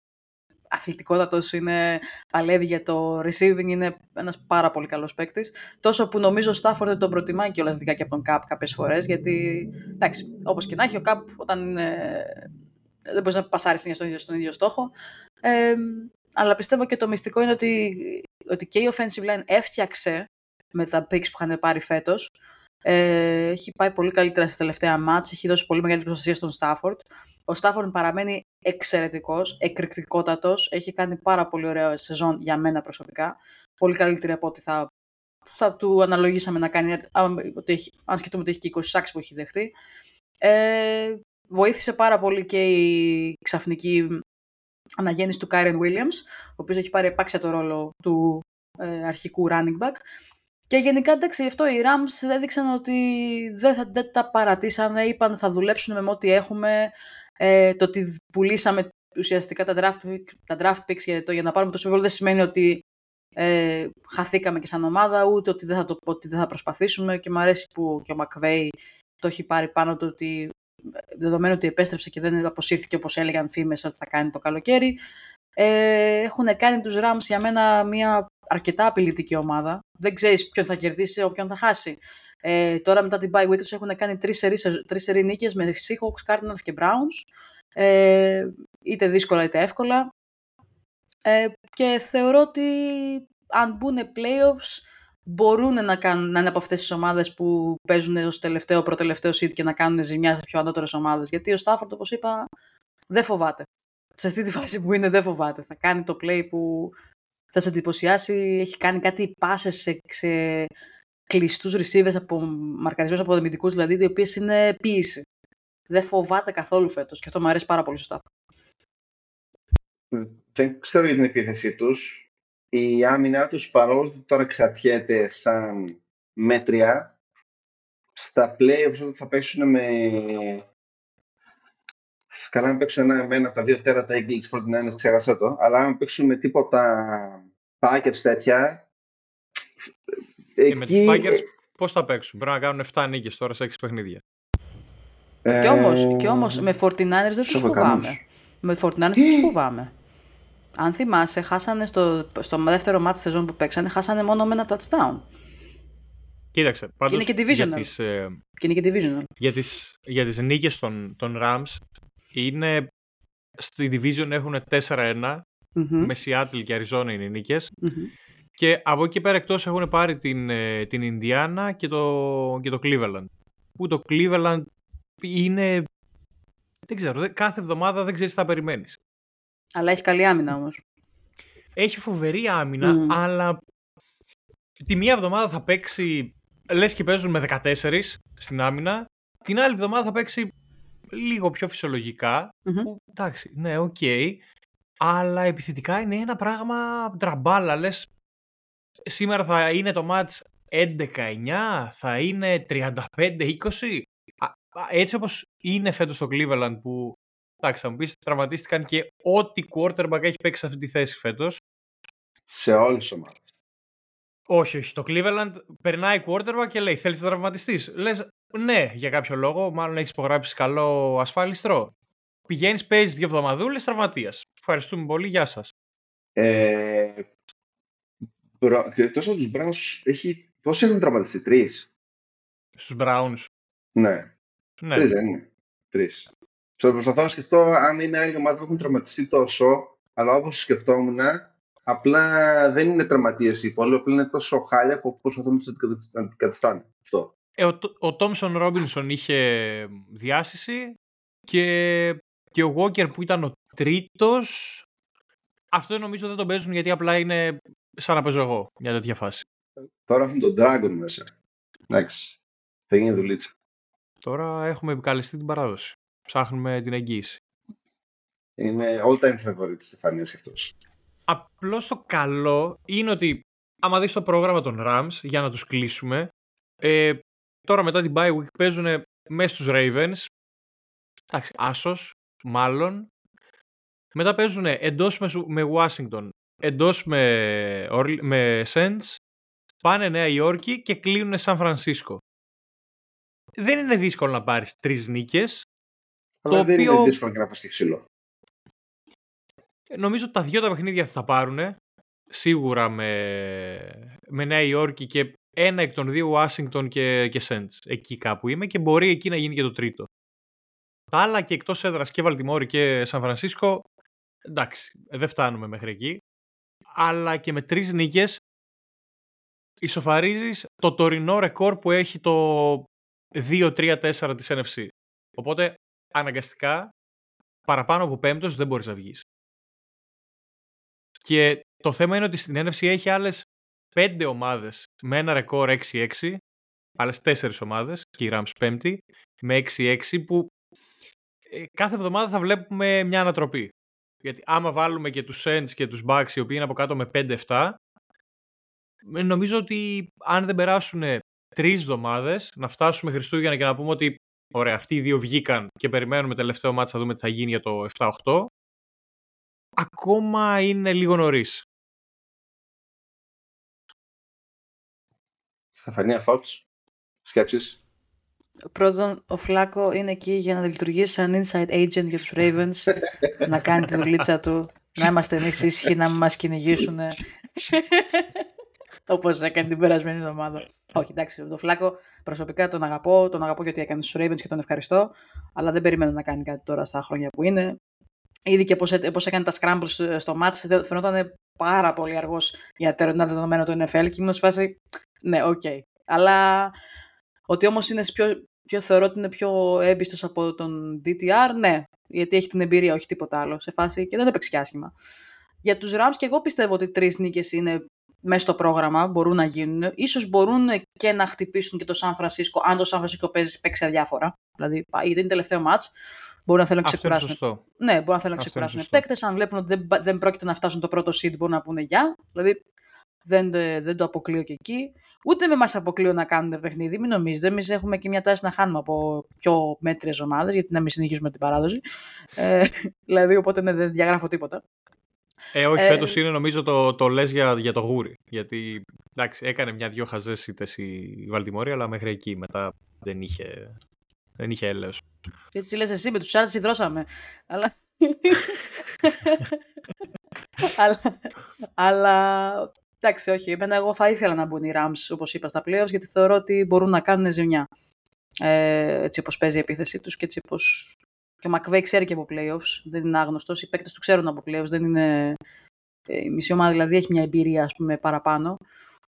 αθλητικότατος, είναι, παλεύει για το receiving, είναι ένας πάρα πολύ καλός παίκτης. Τόσο που νομίζω ο Στάφορντ δεν τον προτιμάει και όλα δικά και από τον Καπ κάποιες φορές, γιατί, εντάξει, όπως και να έχει, ο Καπ όταν είναι, δεν μπορείς να πασάρεις στον ίδιο, στον ίδιο στόχο. Ε, αλλά πιστεύω και το μυστικό είναι ότι, ότι και η offensive line έφτιαξε με τα picks που είχαν πάρει φέτος, ε, έχει πάει πολύ καλύτερα στα τελευταία μάτς, έχει δώσει πολύ μεγάλη προστασία στον Στάφορντ. Ο Στάφορντ παραμένει εξαιρετικός, εκρηκτικότατος, έχει κάνει πάρα πολύ ωραία σεζόν για μένα προσωπικά. Πολύ καλύτερη από ό,τι θα, θα του αναλογίσαμε να κάνει, ότι έχει, αν σκεφτούμε ότι έχει και 20 σάξ που έχει δεχτεί. Ε, βοήθησε πάρα πολύ και η ξαφνική αναγέννηση του Κάιρεν Williams, ο οποίος έχει πάρει επάξια το ρόλο του ε, αρχικού running back. Και γενικά εντάξει, αυτό οι Rams έδειξαν ότι δεν, θα, δεν τα παρατήσανε, είπαν θα δουλέψουν με ό,τι έχουμε. Ε, το ότι πουλήσαμε ουσιαστικά τα draft, τα draft picks για, το, για να πάρουμε το Super Bowl δεν σημαίνει ότι ε, χαθήκαμε και σαν ομάδα, ούτε ότι δεν, θα το, ότι δεν θα προσπαθήσουμε και μου αρέσει που και ο McVay το έχει πάρει πάνω του ότι δεδομένου ότι επέστρεψε και δεν αποσύρθηκε όπως έλεγαν φήμες ότι θα κάνει το καλοκαίρι, Ε, έχουν κάνει τους Rams για μένα μια αρκετά απειλητική ομάδα. Δεν ξέρεις ποιον θα κερδίσει ή ποιον θα χάσει. Ε, τώρα μετά την bye week τους έχουν κάνει τρεις σερί, τρεις σερί νίκες με Seahawks, Cardinals και Browns. Ε, είτε δύσκολα είτε εύκολα. Ε, και θεωρώ ότι αν μπουν playoffs μπορούν να, κάνουν, να είναι από αυτές τις ομάδες που παίζουν ως τελευταίο, προτελευταίο seed και να κάνουν ζημιάς σε πιο ανώτερες ομάδες. Γιατί ο Στάφορντ, όπως είπα, δεν φοβάται. Σε αυτή τη φάση που είναι δεν φοβάται. Θα κάνει το play που θα σε εντυπωσιάσει. Έχει κάνει κάτι πάσες σε, σε κλειστούς receivers από, μαρκαρισμένους από δεμητικούς, δηλαδή, οι οποίες είναι ποιήση. Δεν φοβάται καθόλου φέτος και αυτό μου αρέσει πάρα πολύ σωστά. Δεν ξέρω για την επίθεσή τους. Η άμυνά τους παρόλο που τώρα κρατιέται σαν μέτρια, στα playoffs θα παίξουν με Καλά, αν παίξουν ένα, ένα από τα δύο τέρατα Eagles 49ers, ξέχασα το. Αλλά αν παίξουν με τίποτα Packers τέτοια. Ε, εκεί... με τους Packers πώς θα παίξουν; Πρέπει να κάνουν 7 νίκες τώρα σε 6 παιχνίδια. Ε... Και όμως, και όμως με 49ers δεν τους φοβάμαι. Με 49ers δεν τους φοβάμαι. Αν θυμάσαι, χάσανε στο, στο δεύτερο μάτι σεζόν που παίξανε, χάσανε μόνο με ένα touchdown. Κοίταξε, πάντως και είναι και divisional. Για τις, ε, και είναι και divisional. Για τις, για τις νίκες των, των Rams, είναι στη division έχουν 4-1, mm-hmm. με Seattle και Arizona είναι οι νικες Και από εκεί πέρα εκτός έχουν πάρει την, ε, την Indiana και το, και το Cleveland. Που το Cleveland είναι... Δεν ξέρω, κάθε εβδομάδα δεν ξέρεις τι θα περιμένεις. Αλλά έχει καλή άμυνα όμως. Έχει φοβερή άμυνα, αλλά τη μία εβδομάδα θα παίξει, λες και παίζουν με 14 στην άμυνα, την άλλη εβδομάδα θα παίξει λίγο πιο φυσιολογικά που εντάξει, ναι, OK, okay, αλλά επιθετικά είναι ένα πράγμα τραμπάλα, λες, σήμερα θα είναι το match 11-9, θα είναι 35-20, έτσι όπως είναι φέτος το Cleveland που Εντάξει, θα μου πεις τραυματίστηκαν και ό,τι quarterback έχει παίξει σε αυτή τη θέση φέτος. Σε όλες τις ομάδες. Όχι, όχι. Το Cleveland περνάει quarterback και λέει: Θέλεις να τραυματιστείς. Λες, ναι, για κάποιο λόγο. Μάλλον έχεις υπογράψει καλό ασφάλιστρο. Πηγαίνεις, παίζεις δύο εβδομαδούλες τραυματίας. Ευχαριστούμε πολύ. Γεια σας. Ε, Εκτός από τους Browns, έχει... πόσοι έχουν τραυματιστεί, τρεις; Στους Browns. Ναι. ναι. Τρεις δεν είναι. Τρεις. Προσπαθώ να σκεφτώ αν είναι άλλη ομάδα που έχουν τραυματιστεί τόσο, αλλά όπως σκεφτόμουν, απλά δεν είναι τραυματίες οι υπόλοιποι, απλά είναι τόσο χάλια που προσπαθούν να αντικαταστάνε. Αυτό. Ε, ο, Τόμσον Ρόμπινσον είχε διάσηση και, και ο Walker που ήταν ο τρίτος. Αυτό νομίζω δεν τον παίζουν γιατί απλά είναι σαν να παίζω εγώ μια τέτοια φάση. Τώρα έχουν τον Dragon μέσα. Εντάξει. Θα γίνει δουλίτσα. Τώρα έχουμε επικαλεστεί την παράδοση ψάχνουμε την εγγύηση. Είναι all time favorite της Στεφανίας αυτός. Απλώς το καλό είναι ότι άμα δεις το πρόγραμμα των Rams για να τους κλείσουμε ε, τώρα μετά την bye week παίζουν μέσα στους Ravens εντάξει, άσος, μάλλον μετά παίζουν εντός με, με Washington εντός με, με Saints πάνε Νέα Υόρκη και κλείνουν Σαν Φρανσίσκο δεν είναι δύσκολο να πάρεις τρεις νίκες αλλά το δεν οποίο... είναι δύσκολο να φας και ξύλο. Νομίζω ότι τα δυο τα παιχνίδια θα τα πάρουν. Σίγουρα με, με Νέα Υόρκη και ένα εκ των δύο Ουάσιγκτον και, και Σέντς. Εκεί κάπου είμαι και μπορεί εκεί να γίνει και το τρίτο. Τα άλλα και εκτός έδρας και Βαλτιμόρη και Σαν Φρανσίσκο εντάξει, δεν φτάνουμε μέχρι εκεί. Αλλά και με τρεις νίκες ισοφαρίζεις το τωρινό ρεκόρ που έχει το 2-3-4 της NFC. Οπότε αναγκαστικά παραπάνω από πέμπτος δεν μπορείς να βγεις. Και το θέμα είναι ότι στην NFC έχει άλλες πέντε ομάδες με ένα ρεκόρ 6-6, άλλες τέσσερις ομάδες και η Rams πέμπτη, με 6-6 που ε, κάθε εβδομάδα θα βλέπουμε μια ανατροπή. Γιατί άμα βάλουμε και τους Saints και τους Bucks οι οποίοι είναι από κάτω με 5-7, ε, νομίζω ότι αν δεν περάσουν τρεις εβδομάδες να φτάσουμε Χριστούγεννα και να πούμε ότι Ωραία, αυτοί οι δύο βγήκαν και περιμένουμε τελευταίο μάτσα να δούμε τι θα γίνει για το 7-8. Ακόμα είναι λίγο νωρίς. Στεφανία Θότς, σκέψεις; Πρώτον, ο Φλάκο είναι εκεί για να λειτουργήσει σαν inside agent για τους Ravens, να κάνει τη δουλίτσα του, να είμαστε εμείς ήσυχοι, να μας κυνηγήσουν. Όπως έκανε την περασμένη εβδομάδα. Όχι, εντάξει, τον Φλάκο προσωπικά τον αγαπώ, τον αγαπώ για ό,τι έκανε στους Ravens και τον ευχαριστώ, αλλά δεν περιμένω να κάνει κάτι τώρα στα χρόνια που είναι. Ήδη και πώς έκανε τα scrambles στο match, φαινόταν πάρα πολύ αργός για τα τωρινά δεδομένα του NFL και ήμουν σε ναι, OK. Okay. Αλλά ότι όμως είναι πιο, πιο θεωρώ ότι είναι πιο έμπιστος από τον DTR, ναι. Γιατί έχει την εμπειρία, όχι τίποτα άλλο σε φάση και δεν έπαιξε άσχημα. Για τους Rams και εγώ πιστεύω ότι τρεις νίκες είναι μέσα στο πρόγραμμα, μπορούν να γίνουν. Ίσως μπορούν και να χτυπήσουν και το Σαν Φρανσίσκο, αν το Σαν Φρανσίσκο παίζει, παίξει αδιάφορα. Δηλαδή, γιατί είναι τελευταίο μάτς, μπορούν να θέλουν να ξεκουράσουν. Ναι, μπορούν να θέλουν να ξεκουράσουν παίκτες. Αν βλέπουν ότι δεν, δεν πρόκειται να φτάσουν το πρώτο seed, μπορούν να πούνε γεια. Δηλαδή, δεν, δεν το αποκλείω και εκεί. Ούτε με μας αποκλείω να κάνουν παιχνίδι. Μην νομίζετε. Εμείς έχουμε και μια τάση να χάνουμε από πιο μέτριες ομάδες, γιατί να μην συνεχίσουμε την παράδοση. Ε, δηλαδή, οπότε ναι, δεν διαγράφω τίποτα. Ε, όχι, ε, φέτος είναι νομίζω το, το λες για, για το γούρι. Γιατί εντάξει, έκανε μια-δυο χαζές ήττες η Βαλτιμόρια, αλλά μέχρι εκεί μετά δεν είχε, δεν είχε έλεος. Έτσι λες εσύ, με τους Σάρτς υδρώσαμε. Αλλά... αλλά... αλλά... Εντάξει, όχι. Εμένα εγώ θα ήθελα να μπουν οι Rams, όπως είπα, στα playoffs, γιατί θεωρώ ότι μπορούν να κάνουν ζημιά. Ε, έτσι όπως παίζει η επίθεσή τους και έτσι όπως... Και ο Μακβέη ξέρει και από playoffs, δεν είναι άγνωστος. Οι παίκτες του ξέρουν από playoffs, δεν είναι... Ε, η μισή ομάδα δηλαδή έχει μια εμπειρία, ας πούμε, παραπάνω.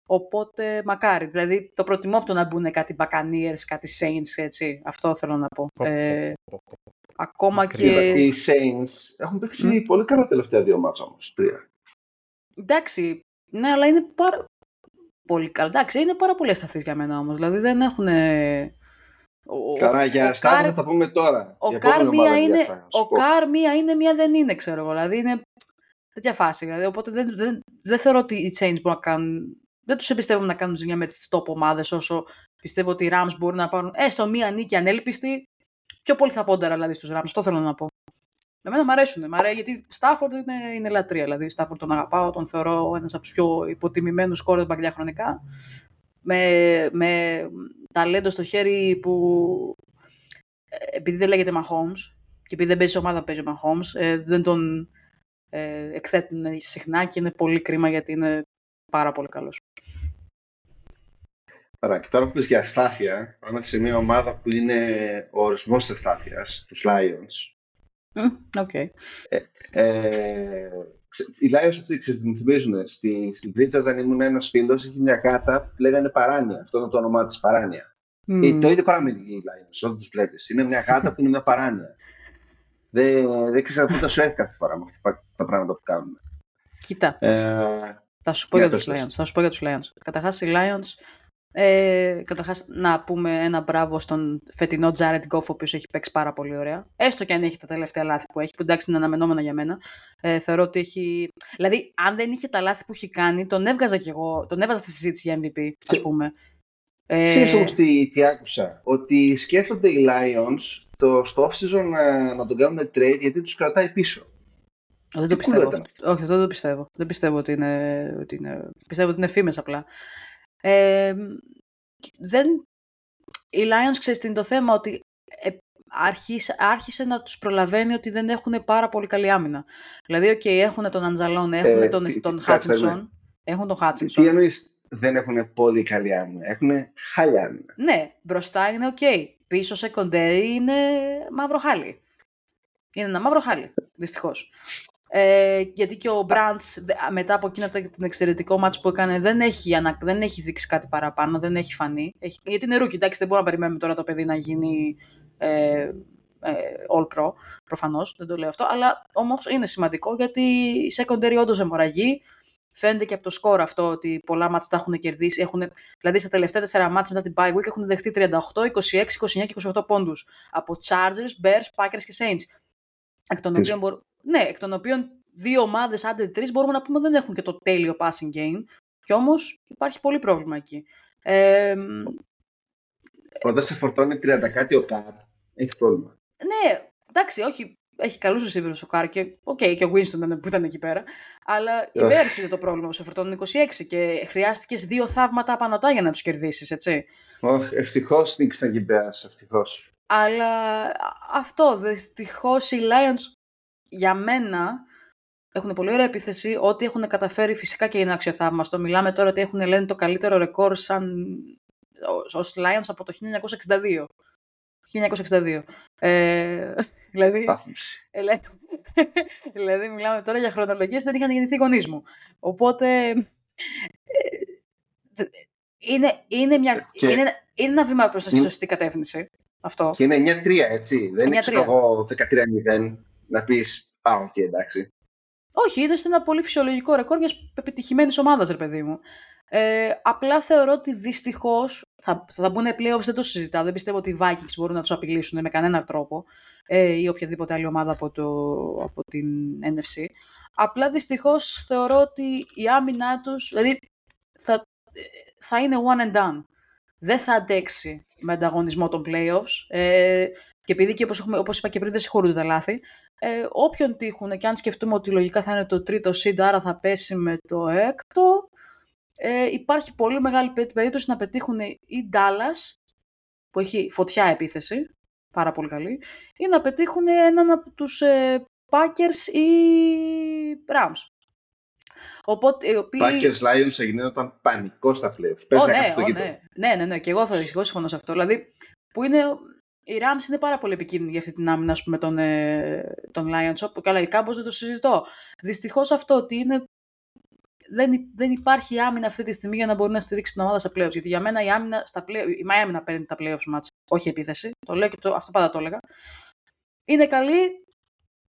Οπότε μακάρι. Δηλαδή το προτιμώ από το να μπουν κάτι Buccaneers, κάτι Saints, έτσι. Αυτό θέλω να πω. Ε, ακόμα και... Οι Saints έχουν παίξει πολύ καλά τελευταία δύο μάτσα όμως. Τρία. Εντάξει. Ναι, αλλά είναι πάρα πολύ καλά. Εντάξει, είναι πάρα πολύ ασταθείς για μένα όμως. Δηλαδή δεν έχουν... Καλά, για στάδια θα τα πούμε τώρα. Ο Καρ μία είναι, ο Καρ μία είναι, μία δεν είναι, ξέρω εγώ. Δηλαδή είναι τέτοια φάση. Δηλαδή, οπότε δεν, δεν, δεν θεωρώ ότι οι Saints μπορούν να κάνουν δεν τους εμπιστεύομαι να κάνουν ζημιά με τις top ομάδες όσο πιστεύω ότι οι Rams μπορούν να πάρουν έστω μία νίκη ανέλπιστη. Πιο πολύ θα πόντερα δηλαδή στους Rams. Αυτό θέλω να πω. Εμένα μου αρέσουν. Μ' αρέσει, γιατί Στάφορντ είναι, είναι λατρεία. Δηλαδή, Στάφορντ τον αγαπάω, τον θεωρώ ένας από τους πιο υποτιμημένους κόρε χρονικά. Με, με ταλέντο στο χέρι που ε, επειδή δεν λέγεται Mahomes και επειδή δεν παίζει ομάδα που παίζει Mahomes, ε, δεν τον ε, εκθέτουν συχνά και είναι πολύ κρίμα γιατί είναι πάρα πολύ καλός. Άρα, και τώρα που πεις για αστάθεια, πάμε σε μια ομάδα που είναι ο ορισμός της αστάθειας, τους Lions. Okay. Ε, ε, οι Lions αυτοί ξέρετε, θυμίζουν. Στη, στην Κρήτη, όταν ήμουν ένας φίλος, είχε μια κάρτα που λέγανε Παράνια. Αυτό είναι το όνομά της Παράνια. Mm. Ε, το ίδιο πράγμα είναι οι Lions, όταν τους βλέπεις. Είναι μια κάρτα που είναι μια Παράνια. δεν, δεν ξέρω πού τα σου έρθει κάθε φορά με αυτά τα πράγματα που κάνουν. Κοίτα. Ε, θα σου πω για, τους Lions. Θα σου πω για τους Lions. Καταρχάς, οι Lions, ε, καταρχάς, να πούμε ένα μπράβο στον φετινό Jared Goff, ο οποίος έχει παίξει πάρα πολύ ωραία. Έστω και αν έχει τα τελευταία λάθη που έχει, που εντάξει είναι αναμενόμενα για μένα. Ε, θεωρώ ότι έχει... Δηλαδή, αν δεν είχε τα λάθη που έχει κάνει, τον έβγαζα κι εγώ, τον έβαζα στη συζήτηση για MVP, ας πούμε. Ξέρεις όμως τι, τι άκουσα, ότι σκέφτονται οι Lions το, στο off-season να, να τον κάνουν trade γιατί τους κρατάει πίσω. Δεν το πιστεύω. Όχι, αυτό δεν το πιστεύω. Δεν πιστεύω ότι είναι, ότι είναι... Πιστεύω ότι είναι φήμες απλά. Ε, δεν... Οι Lions ξέρεις τι είναι το θέμα, ότι ε, άρχισε, άρχισε να τους προλαβαίνει ότι δεν έχουν πάρα πολύ καλή άμυνα. Δηλαδή, OK, okay, έχουν τον Αντζαλόν, έχουν ε, τον, τι, τον Χάτσινσον. Έχουν τον Χάτσινσον. Τι εννοείς δεν έχουν πολύ καλή άμυνα. Έχουν χάλια άμυνα. Ναι, μπροστά είναι OK. Okay. Πίσω secondary είναι μαύρο χάλι. Είναι ένα μαύρο χάλι, δυστυχώς. Ε, γιατί και ο Μπραντς μετά από εκείνο το εξαιρετικό ματς που έκανε δεν έχει, ανα, δεν έχει δείξει κάτι παραπάνω, δεν έχει φανεί. Έχει, γιατί είναι rookie, εντάξει, δεν μπορούμε να περιμένουμε τώρα το παιδί να γίνει ε, ε, All Pro, προφανώς, δεν το λέω αυτό, αλλά όμως είναι σημαντικό γιατί η secondary όντως αιμορραγεί, Φαίνεται και από το σκορ αυτό ότι πολλά μάτς τα έχουν κερδίσει. Έχουν, δηλαδή στα τελευταία τέσσερα μάτς μετά την bye week έχουν δεχτεί 38, 26, 29 και 28 πόντους από Chargers, Bears, Packers και Saints. Εκ των οποίων ναι, εκ των οποίων δύο ομάδες, άντε τρει, μπορούμε να πούμε δεν έχουν και το τέλειο passing game. Κι όμως υπάρχει πολύ πρόβλημα εκεί. Ε, Όταν σε φορτώνει 30 κάτι ο Καπ, έχεις πρόβλημα. Ναι, εντάξει, όχι. έχει καλούς receivers ο Κάρ και, okay, και ο Winston που ήταν εκεί πέρα. Αλλά η Bears είναι το πρόβλημα. Σε φορτώνουν 26 και χρειάστηκες δύο θαύματα απανοτά για να τους κερδίσεις, έτσι. Όχι, ευτυχώς νίκησαν και οι Bears, ευτυχώς. Αλλά αυτό, δυστυχώς οι Lions για μένα έχουν πολύ ωραία επίθεση. Ό,τι έχουν καταφέρει φυσικά και είναι αξιοθαύμαστο. Μιλάμε τώρα ότι έχουν λένε το καλύτερο ρεκόρ σαν ως Lions από το 1962. 1962. Ε, δηλαδή, ε, δηλαδή, μιλάμε τώρα για χρονολογίες δεν είχαν γεννηθεί οι γονείς μου. Οπότε, ε, είναι, είναι, μια, και... είναι, είναι ένα βήμα προς τη σωστή κατεύθυνση. Αυτό. Και είναι 9-3, έτσι. Δεν είναι εγώ 13-0 να πεις, α, οκ, εντάξει. Όχι, είδες ένα πολύ φυσιολογικό ρεκόρ μιας επιτυχημένης ομάδας, ρε παιδί μου. Ε, απλά θεωρώ ότι δυστυχώς θα, θα μπουν playoffs, δεν το συζητάω. Δεν πιστεύω ότι οι Vikings μπορούν να τους απειλήσουν με κανέναν τρόπο ε, ή οποιαδήποτε άλλη ομάδα από, το, από την NFC. Απλά δυστυχώς θεωρώ ότι η άμυνά τους, δηλαδή θα, θα είναι one and done. Δεν θα αντέξει με ανταγωνισμό των playoffs. Ε, και επειδή και όπως, όπως είπα και πριν δεν συγχωρούνται τα λάθη, ε, όποιον τύχουν και αν σκεφτούμε ότι λογικά θα είναι το τρίτο seed, άρα θα πέσει με το έκτο, ε, υπάρχει πολύ μεγάλη περίπτωση να πετύχουν ή Dallas, που έχει φωτιά επίθεση, πάρα πολύ καλή, ή να πετύχουν έναν από τους ε, Packers ή Rams. Οπότε, οι οποίοι... Packers Lions έγινε όταν πανικό στα playoffs. Oh, ναι, oh, ναι. ναι, ναι, ναι, και εγώ θα δυστυχώς συμφωνώ σε αυτό. Δηλαδή, που είναι η Rams είναι πάρα πολύ επικίνδυνη για αυτή την άμυνα πούμε, των, ε, των Lions. Όπου καλά, η Κάμπος δεν το συζητώ. Δυστυχώς αυτό ότι είναι δεν, δεν υπάρχει άμυνα αυτή τη στιγμή για να μπορεί να στηρίξει την ομάδα στα playoffs. Γιατί για μένα η άμυνα στα playoffs, η άμυνα παίρνει τα playoffs match, όχι επίθεση. Το λέω και το, αυτό πάντα το έλεγα. Είναι καλή.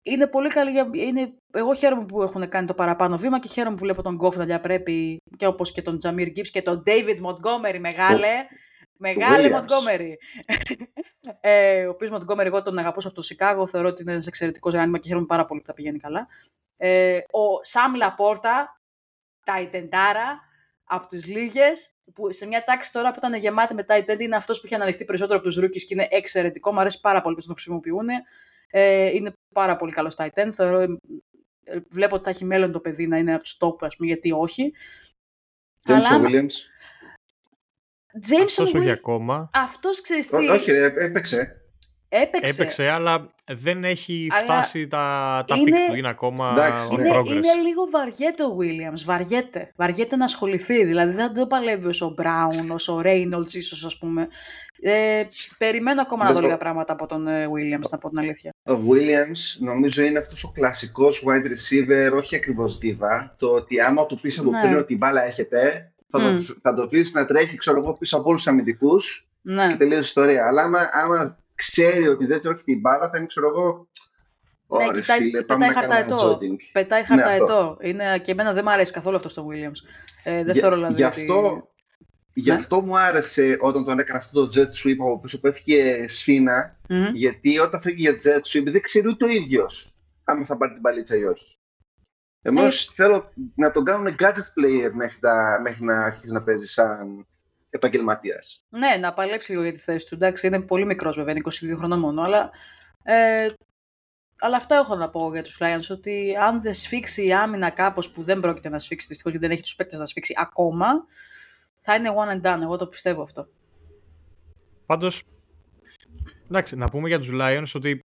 Είναι πολύ καλή. Είναι, εγώ χαίρομαι που έχουν κάνει το παραπάνω βήμα και χαίρομαι που βλέπω τον Γκόφ να διαπρέπει και όπως και τον Τζαμίρ Γκίπ και τον David Montgomery μεγάλε. Μεγάλη Μοντγκόμερι. ε, ο οποίος Μοντγκόμερι εγώ τον αγαπούσα από το Σικάγο. Θεωρώ ότι είναι ένας εξαιρετικός ράνιμα και χαίρομαι πάρα πολύ που τα πηγαίνει καλά. Ε, ο Σάμ Λαπόρτα, Ταϊτεντάρα, από τις λίγες, που σε μια τάξη τώρα που ήταν γεμάτη με Titan είναι αυτός που είχε αναδειχθεί περισσότερο από τους Ρούκη και είναι εξαιρετικό. Μου αρέσει πάρα πολύ που το χρησιμοποιούν. Ε, είναι πάρα πολύ καλός Titan. Θεωρώ, ε, βλέπω ότι θα έχει μέλλον το παιδί να είναι από τους top, ας πούμε, γιατί όχι. Αλλά, Williams; Jameson Αυτός όχι ακόμα. Αυτός ξέρεις τι... Όχι, έπαιξε. Έπαιξε. Έπαιξε, αλλά δεν έχει φτάσει τα, τα είναι... του. Είναι ακόμα on είναι, progress. Είναι λίγο βαριέται ο Williams. Βαριέται. Βαριέται να ασχοληθεί. Δηλαδή δεν το παλεύει όσο ο Brown, όσο ο Reynolds ίσως ας πούμε. Ε, περιμένω ακόμα να δω λίγα πράγματα από τον ε, Williams, να πω την αλήθεια. Ο Williams νομίζω είναι αυτός ο κλασικός wide receiver, όχι ακριβώς diva. Το ότι άμα του πεις από ναι. πριν ότι η μπάλα έχετε, θα, mm. το, θα το αφήσεις να τρέχει ξέρω εγώ, πίσω από όλους τους αμυντικούς ναι. και τελείωσε η ιστορία. Αλλά άμα, άμα ξέρει ότι δεν τρώει την μπάλα, θα είναι ξέρω εγώ. Ναι, oh, κοιτάει, φίλε, πετάει χαρταετό. Πετάει χαρταετό. Ναι, είναι, και εμένα δεν μου αρέσει καθόλου αυτό στο Williams. Ε, δεν θέλω δηλαδή. Γι' αυτό, Γι' ναι. αυτό μου άρεσε όταν τον έκανα αυτό το jet sweep από πίσω που έφυγε σφίνα. Mm-hmm. Γιατί όταν φύγει για jet sweep δεν ξέρει ούτε ο ίδιος αν θα πάρει την παλίτσα ή όχι. Εμώ ναι. θέλω να τον κάνουν gadget player μέχρι, μέχρι να αρχίσει να παίζει σαν επαγγελματίας. Ναι, να παλέψει λίγο για τη θέση του. Εντάξει, είναι πολύ μικρός βέβαια, είναι 22 χρόνια μόνο, αλλά. Ε, αλλά αυτό έχω να πω για τους Lions, ότι αν δεν σφίξει η άμυνα κάπως που δεν πρόκειται να σφίξει, δυστυχώς γιατί δεν έχει τους παίκτες να σφίξει ακόμα, θα είναι one and done. Εγώ το πιστεύω αυτό. Πάντως, εντάξει, να πούμε για τους Lions ότι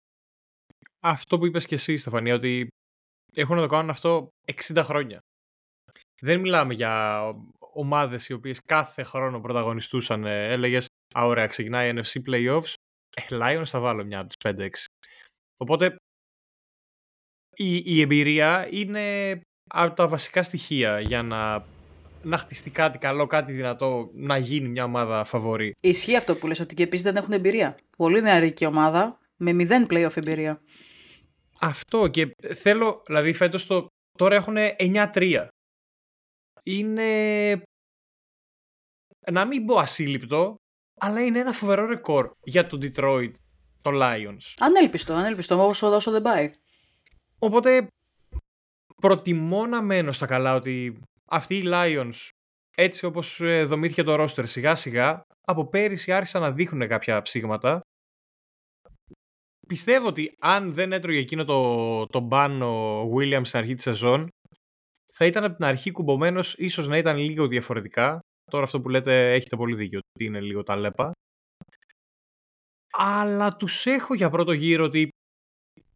αυτό που είπες και εσύ, Στεφανία, ότι έχουν να το κάνουν αυτό 60 χρόνια. Δεν μιλάμε για ομάδες οι οποίες κάθε χρόνο πρωταγωνιστούσαν. Ε, Έλεγες, α, ωραία, ξεκινάει NFC Playoffs. Ε, Lions θα βάλω μια από τις 5-6. Οπότε η, η εμπειρία είναι από τα βασικά στοιχεία για να, να χτιστεί κάτι καλό, κάτι δυνατό, να γίνει μια ομάδα φαβορή. Ισχύει αυτό που λες, ότι και επίσης δεν έχουν εμπειρία. Πολύ νεαρή ομάδα, με μηδέν playoff εμπειρία. Αυτό και θέλω, δηλαδή φέτος το, τώρα έχουν 9-3. Είναι, να μην πω ασύλληπτο, αλλά είναι ένα φοβερό ρεκόρ για το Detroit, το Lions. Ανέλπιστο, ανέλπιστο, όσο, όσο δεν πάει. Οπότε προτιμώ να μένω στα καλά ότι αυτοί οι Lions έτσι όπως ε, δομήθηκε το roster σιγά σιγά από πέρυσι άρχισαν να δείχνουν κάποια ψήγματα πιστεύω ότι αν δεν έτρωγε εκείνο το, το μπαν ο Williams στην αρχή της σεζόν, θα ήταν από την αρχή κουμπωμένος, ίσως να ήταν λίγο διαφορετικά. Τώρα αυτό που λέτε έχετε πολύ δίκιο ότι είναι λίγο τα λέπα. Αλλά τους έχω για πρώτο γύρο ότι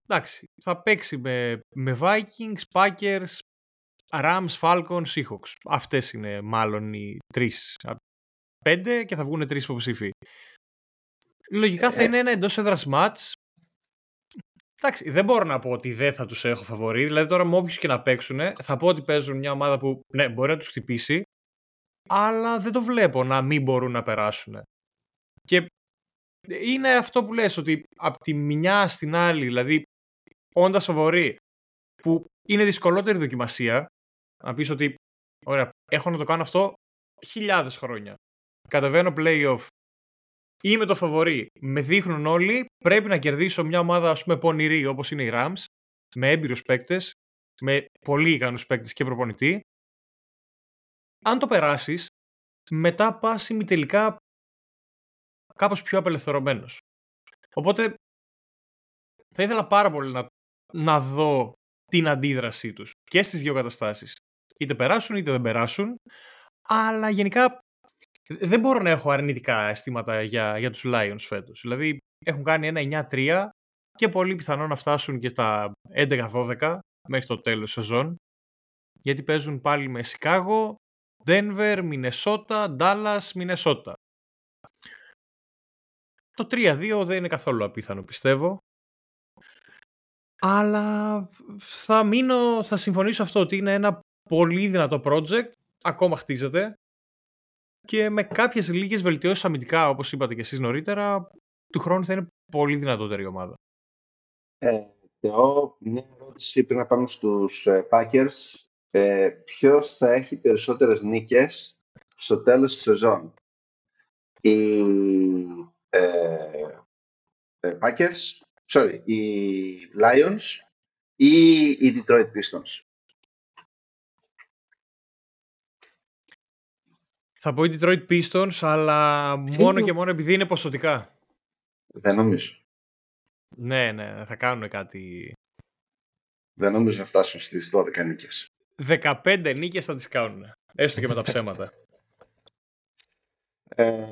εντάξει, θα παίξει με, με Vikings, Packers, Rams, Falcons, Seahawks. Αυτές είναι μάλλον οι τρεις. Πέντε και θα βγουν τρεις υποψήφοι. Λογικά θα ε. είναι ένα εντός έδρας match. Εντάξει, δεν μπορώ να πω ότι δεν θα τους έχω φαβορεί. Δηλαδή τώρα με όποιους και να παίξουν, θα πω ότι παίζουν μια ομάδα που ναι, μπορεί να τους χτυπήσει, αλλά δεν το βλέπω να μην μπορούν να περάσουν. Και είναι αυτό που λες, ότι από τη μια στην άλλη, δηλαδή όντας φαβορεί, που είναι δυσκολότερη δοκιμασία, να πεις ότι ωραία, έχω να το κάνω αυτό χιλιάδες χρόνια. Κατεβαίνω playoff είμαι το φαβορή. Με δείχνουν όλοι, πρέπει να κερδίσω μια ομάδα ας πούμε πονηρή όπως είναι οι Rams, με έμπειρους παίκτες, με πολύ ικανούς παίκτες και προπονητή. Αν το περάσεις, μετά πας τελικά κάπως πιο απελευθερωμένος. Οπότε θα ήθελα πάρα πολύ να, να δω την αντίδρασή τους και στις δύο καταστάσεις. Είτε περάσουν είτε δεν περάσουν, αλλά γενικά δεν μπορώ να έχω αρνητικά αισθήματα για, για τους Lions φέτος. Δηλαδή έχουν κάνει ένα 9-3 και πολύ πιθανό να φτάσουν και τα 11-12 μέχρι το τέλος σεζόν. Γιατί παίζουν πάλι με Σικάγο, Denver, Μινεσότα, Dallas, Μινεσότα. Το 3-2 δεν είναι καθόλου απίθανο πιστεύω. Αλλά θα μείνω, θα συμφωνήσω αυτό ότι είναι ένα πολύ δυνατό project. Ακόμα χτίζεται και με κάποιες λίγες βελτιώσεις αμυντικά, όπως είπατε και εσείς νωρίτερα, του χρόνου θα είναι πολύ δυνατότερη η ομάδα. Ε, εγώ, μια ερώτηση πριν να πάμε στους ε, Packers. Ε, ποιος θα έχει περισσότερες νίκες στο τέλος της σεζόν; Οι ε, ε, Packers, sorry, οι Lions ή οι Detroit Pistons; Θα πω η Detroit Pistons, αλλά μόνο και μόνο επειδή είναι ποσοτικά. Δεν νομίζω. Ναι, ναι, θα κάνουν κάτι. Δεν νομίζω να φτάσουν στις 12 νίκες. 15 νίκες θα τις κάνουν. Έστω και με τα ψέματα. Ε,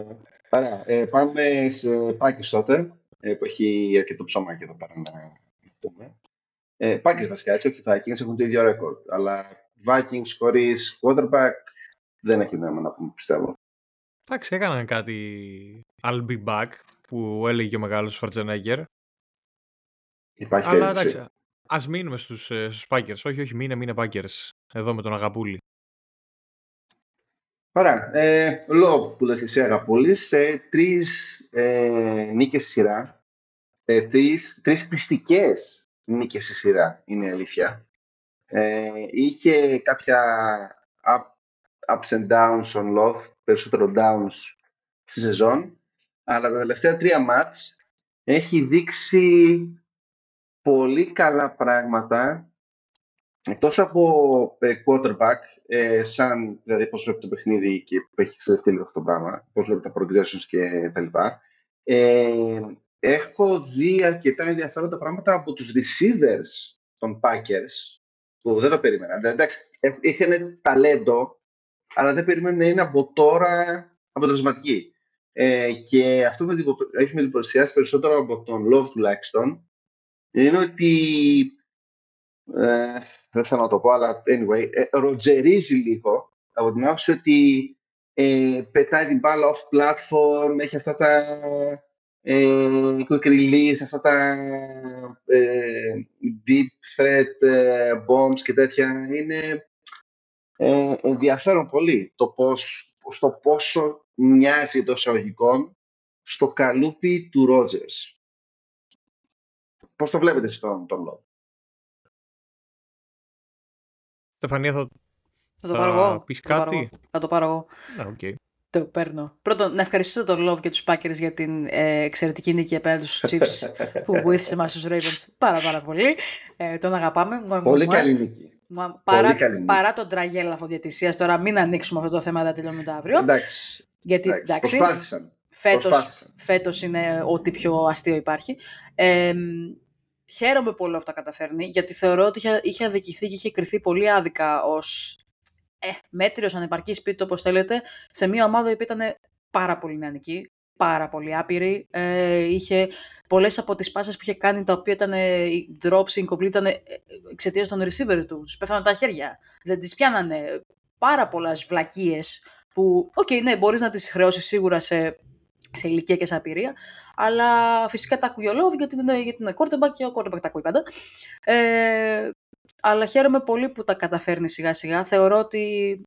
άρα, ε, πάμε σε Πάκης τότε, ε, που έχει αρκετό ψωμάκι εδώ πέρα να πούμε. Ε, Πάκης βασικά, έτσι, όχι Vikings έχουν το ίδιο ρεκόρ. Αλλά Vikings χωρίς quarterback δεν έχει νόημα να πούμε, πιστεύω. Εντάξει, έκαναν κάτι I'll be back που έλεγε ο μεγάλος Σφαρτζενέγκερ. Υπάρχει Αλλά εντάξει, ας μείνουμε στους, ε, στους Packers. Όχι, όχι, μείνε, μείνε Packers. Εδώ με τον Αγαπούλη. Ωραία. Ε, Love που λες εσύ Αγαπούλης. Ε, τρεις ε, νίκες στη σειρά. Ε, τρεις, τρεις πιστικές νίκες στη σειρά, είναι η αλήθεια. Ε, είχε κάποια ups and downs on love, περισσότερο downs στη σεζόν, αλλά τα τελευταία τρία μάτς έχει δείξει πολύ καλά πράγματα εκτός από ε, quarterback, ε, σαν δηλαδή πώς βλέπει το παιχνίδι και που έχει εξελιχθεί λίγο αυτό το πράγμα, πώς βλέπει τα progressions και τα λοιπά. Ε, έχω δει αρκετά ενδιαφέροντα πράγματα από τους receivers των Packers που δεν το περίμενα. Εντάξει, είχαν ταλέντο αλλά δεν περιμένουν να είναι από τώρα αποτελεσματικοί. Ε, και αυτό που έχει με εντυπωσιάσει περισσότερο από τον Love τουλάχιστον είναι ότι ε, δεν θέλω να το πω, αλλά anyway, ε, ροτζερίζει λίγο από την άποψη ότι ε, πετάει την μπάλα off platform, έχει αυτά τα ε, quick release, αυτά τα ε, deep threat ε, bombs και τέτοια. Είναι ε, ενδιαφέρον πολύ το πώς, στο πόσο μοιάζει το εισαγωγικών στο καλούπι του Ρότζερς. Πώς το βλέπετε στον τον λόγο; Στεφανία, θα, θα το πάρω εγώ. πεις κάτι; Θα το πάρω εγώ. okay. Το παίρνω. Πρώτον, να ευχαριστήσω τον Love και τους Packers για την ε, εξαιρετική νίκη απέναντι στους Chiefs που βοήθησε μας στους Ravens πάρα πάρα πολύ. Ε, τον αγαπάμε. Πολύ καλή νίκη. Μα, παρά, παρά τον τραγέλαφο διατησία, τώρα μην ανοίξουμε αυτό το θέμα, δεν τελειώνουμε το αύριο. Εντάξει. Γιατί, εντάξει, Προσπάθησαν. Φέτος, φέτος είναι ό,τι πιο αστείο υπάρχει. Ε, χαίρομαι πολύ που τα καταφέρνει, γιατί θεωρώ ότι είχε, είχε αδικηθεί και είχε κριθεί πολύ άδικα ως ε, μέτριος ανεπαρκής πείτε το όπως θέλετε, σε μια ομάδα που ήταν πάρα πολύ νεανική, πάρα πολύ άπειρη. Ε, είχε πολλές από τις πάσες που είχε κάνει, τα οποία ήταν ε, drops incomplete, ήταν ε, εξαιτίας των receiver του. Τους πέφτανε τα χέρια. Δεν τις πιάνανε. Πάρα πολλές βλακίες που, OK, okay, ναι, μπορείς να τις χρεώσεις σίγουρα σε σε ηλικία και σε απειρία. Αλλά φυσικά τα ακούει ο Λόβ γιατί είναι, γιατί είναι quarterback και ο quarterback τα ακούει πάντα. Ε, αλλά χαίρομαι πολύ που τα καταφέρνει σιγά σιγά. Θεωρώ ότι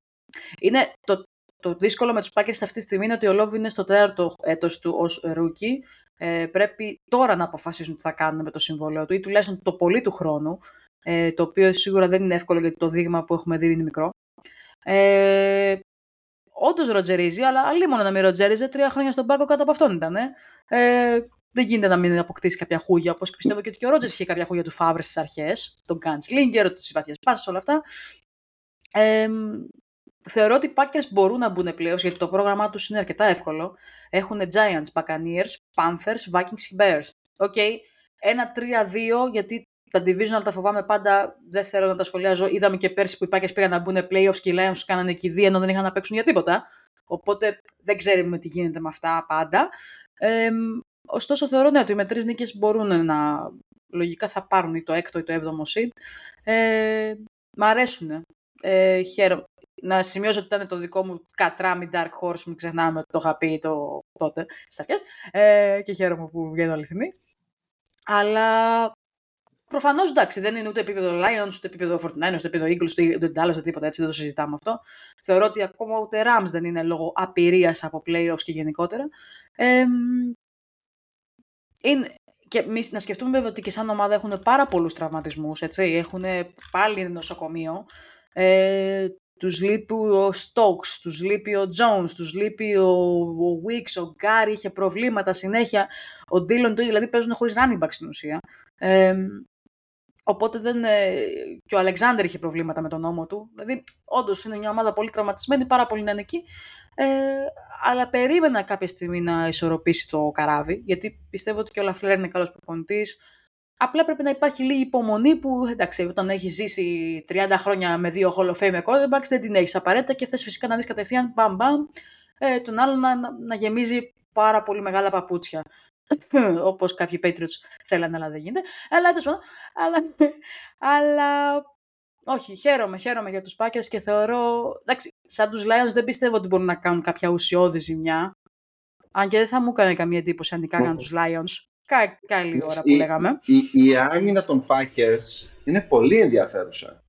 είναι το, το δύσκολο με τους Packers αυτή τη στιγμή είναι ότι ο Λόβ είναι στο τέταρτο έτος του ως rookie. Ε, πρέπει τώρα να αποφασίσουν τι θα κάνουν με το συμβόλαιο του ή τουλάχιστον το πολύ του χρόνου. Ε, το οποίο σίγουρα δεν είναι εύκολο γιατί το δείγμα που έχουμε δει είναι μικρό. Ε, όντως ροτζερίζει, αλλά αλίμονο να μην ροτζέριζε. Τρία χρόνια στον πάγκο κάτω από αυτόν ήταν. Ε, δεν γίνεται να μην αποκτήσει κάποια χούγια. Όπως πιστεύω και ότι και ο Ρότζερς είχε κάποια χούγια του Φάβρε στις αρχές. Τον gunslinger, τις βαθιές πάσες, όλα αυτά. Ε, θεωρώ ότι οι Packers μπορούν να μπουν πλέον γιατί το πρόγραμμά τους είναι αρκετά εύκολο. Έχουν Giants, Buccaneers, Panthers, Vikings και Bears. OK, okay. ένα 3-2 γιατί τα divisional τα φοβάμαι πάντα, δεν θέλω να τα σχολιάζω. Είδαμε και πέρσι που οι Packers πήγαν να μπουν playoffs και οι Lions κάνανε κηδεία ενώ δεν είχαν να παίξουν για τίποτα. Οπότε δεν ξέρουμε τι γίνεται με αυτά πάντα. Ε, ωστόσο θεωρώ ναι, ότι με τρεις νίκες μπορούν να. Λογικά θα πάρουν ή το έκτο ή το έβδομο seed. Ε, μ' αρέσουν. Ε, χαίρομαι. Να σημειώσω ότι ήταν το δικό μου κατράμι Dark Horse, μην ξεχνάμε ότι το είχα πει το, τότε στις αρχές. Ε, και χαίρομαι που βγαίνω αληθινή. Αλλά Προφανώς εντάξει, δεν είναι ούτε επίπεδο Lions, ούτε επίπεδο 49, ούτε επίπεδο Eagles, ούτε Dallas, ούτε τίποτα έτσι, δεν το συζητάμε αυτό. Θεωρώ ότι ακόμα ούτε Rams δεν είναι λόγω απειρίας από playoffs και γενικότερα. Ε, είναι, και εμεί να σκεφτούμε βέβαια ότι και σαν ομάδα έχουν πάρα πολλούς τραυματισμούς. Έχουν πάλι νοσοκομείο. Ε, τους λείπει ο Stokes, τους λείπει ο Jones, τους λείπει ο, ο Wicks, ο Γκάρι, είχε προβλήματα συνέχεια. Ο Dillon, δηλαδή παίζουν χωρίς running back στην ουσία. Ε, Οπότε δεν. Ε, και ο Αλεξάνδρ είχε προβλήματα με τον νόμο του. Δηλαδή, όντως είναι μια ομάδα πολύ τραυματισμένη, πάρα πολύ νεανική. Ε, αλλά περίμενα κάποια στιγμή να ισορροπήσει το καράβι, γιατί πιστεύω ότι και ο Λαφλέρ είναι καλός προπονητής. Απλά πρέπει να υπάρχει λίγη υπομονή που, εντάξει, όταν έχεις ζήσει 30 χρόνια με δύο Hall of Fame quarterbacks, δεν την έχεις απαραίτητα και θες φυσικά να δεις κατευθείαν μπαμ μπαμ ε, τον άλλον να, να, να γεμίζει πάρα πολύ μεγάλα παπούτσια. Όπως κάποιοι Patriots θέλανε, αλλά δεν γίνεται. Αλλά τέλος Αλλά, αλλά όχι, χαίρομαι, χαίρομαι για τους Packers και θεωρώ. Εντάξει, σαν τους Lions δεν πιστεύω ότι μπορούν να κάνουν κάποια ουσιώδη ζημιά. Αν και δεν θα μου έκανε καμία εντύπωση αν νικάγαν τους Lions. Κα, καλή ώρα που λέγαμε. Η, η, η άμυνα των Packers είναι πολύ ενδιαφέρουσα.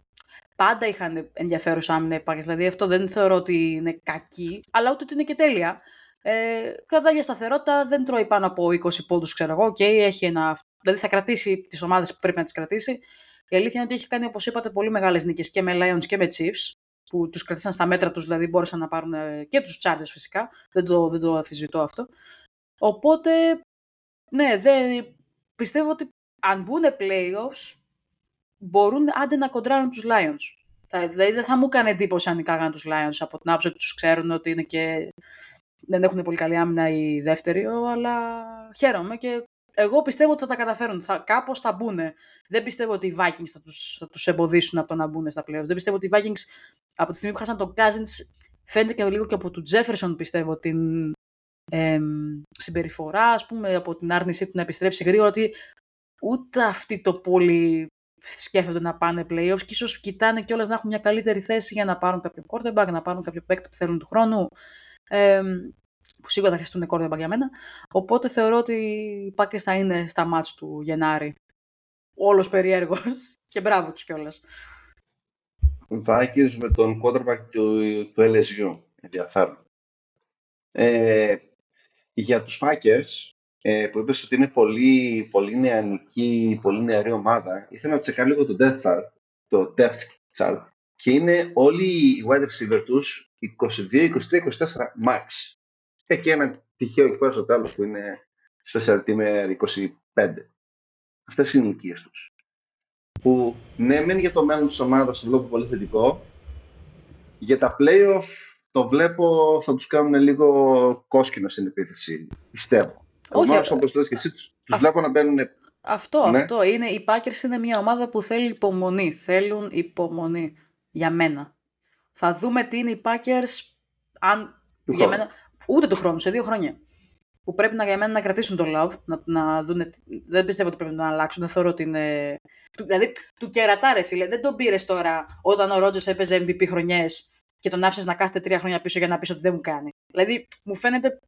Πάντα είχαν ενδιαφέρουσα άμυνα οι Packers. Δηλαδή αυτό δεν θεωρώ ότι είναι κακή, αλλά ούτε ότι είναι και τέλεια. Ε, κατά για σταθερότητα δεν τρώει πάνω από 20 πόντους, ξέρω εγώ. Okay, έχει ένα, δηλαδή θα κρατήσει τις ομάδες που πρέπει να τις κρατήσει. Η αλήθεια είναι ότι έχει κάνει, όπως είπατε, πολύ μεγάλες νίκες και με Lions και με Chiefs, που τους κρατήσαν στα μέτρα τους, δηλαδή μπόρεσαν να πάρουν ε, και τους Chargers φυσικά. Δεν το, δεν το αφισβητώ αυτό. Οπότε, ναι, δεν, πιστεύω ότι αν μπουν playoffs, μπορούν άντε να κοντράρουν τους Lions. Δηλαδή δεν θα μου έκανε εντύπωση αν νικάγαν τους Lions από την άποψη ότι τους ξέρουν ότι είναι και δεν έχουν πολύ καλή άμυνα οι δεύτεροι, αλλά χαίρομαι και εγώ πιστεύω ότι θα τα καταφέρουν. Θα, κάπως θα μπουν. Δεν πιστεύω ότι οι Vikings θα τους, θα τους εμποδίσουν από το να μπουν στα playoffs. Δεν πιστεύω ότι οι Vikings από τη στιγμή που χάσαν τον Cousins φαίνεται και λίγο και από τον Jefferson πιστεύω την ε, συμπεριφορά, ας πούμε, από την άρνησή του να επιστρέψει γρήγορα ότι ούτε αυτοί το πολύ σκέφτονται να πάνε playoffs και ίσως κοιτάνε κιόλας να έχουν μια καλύτερη θέση για να πάρουν κάποιο quarterback, να πάρουν κάποιο παίκτη που θέλουν του χρόνου που σίγουρα θα χρειαστούν κόρδεμπα για μένα. Οπότε θεωρώ ότι οι Packers θα είναι στα μάτς του Γενάρη. Όλος περίεργος και μπράβο τους κιόλας. Vikings με τον quarterback του, του LSU. Ενδιαφέρον. Ε, για τους Packers, ε, που είπες ότι είναι πολύ, πολύ νεανική, πολύ νεαρή ομάδα, ήθελα να τσεκάρω λίγο το Death Chart, το Depth Chart, και είναι όλοι οι wide receiver τους 22, 23, 24 max. Έχει και ένα τυχαίο εκεί πέρα στο τέλος που είναι special team 25. Αυτές είναι οι ηλικίε τους. Που ναι, μεν για το μέλλον της ομάδας το βλέπω πολύ θετικό. Για τα playoff το βλέπω θα τους κάνουν λίγο κόσκινο στην επίθεση, πιστεύω. Όχι, Όμως, όπως λες και εσύ, τους, τους βλέπω να μπαίνουν... Αυτό, ναι. αυτό. Είναι, οι Packers είναι μια ομάδα που θέλει υπομονή. Θέλουν υπομονή. Για μένα. Θα δούμε τι είναι οι Packers αν... για μένα, ούτε του χρόνου, σε δύο χρόνια. Που πρέπει να, για μένα να κρατήσουν το love, να, να δούνε, δεν πιστεύω ότι πρέπει να αλλάξουν, δεν θεωρώ ότι είναι... Δηλαδή, του κερατάρε φίλε, δεν τον πήρες τώρα όταν ο Ρότζερ έπαιζε MVP χρονιές και τον άφησες να κάθεται τρία χρόνια πίσω για να πεις ότι δεν μου κάνει. Δηλαδή, μου φαίνεται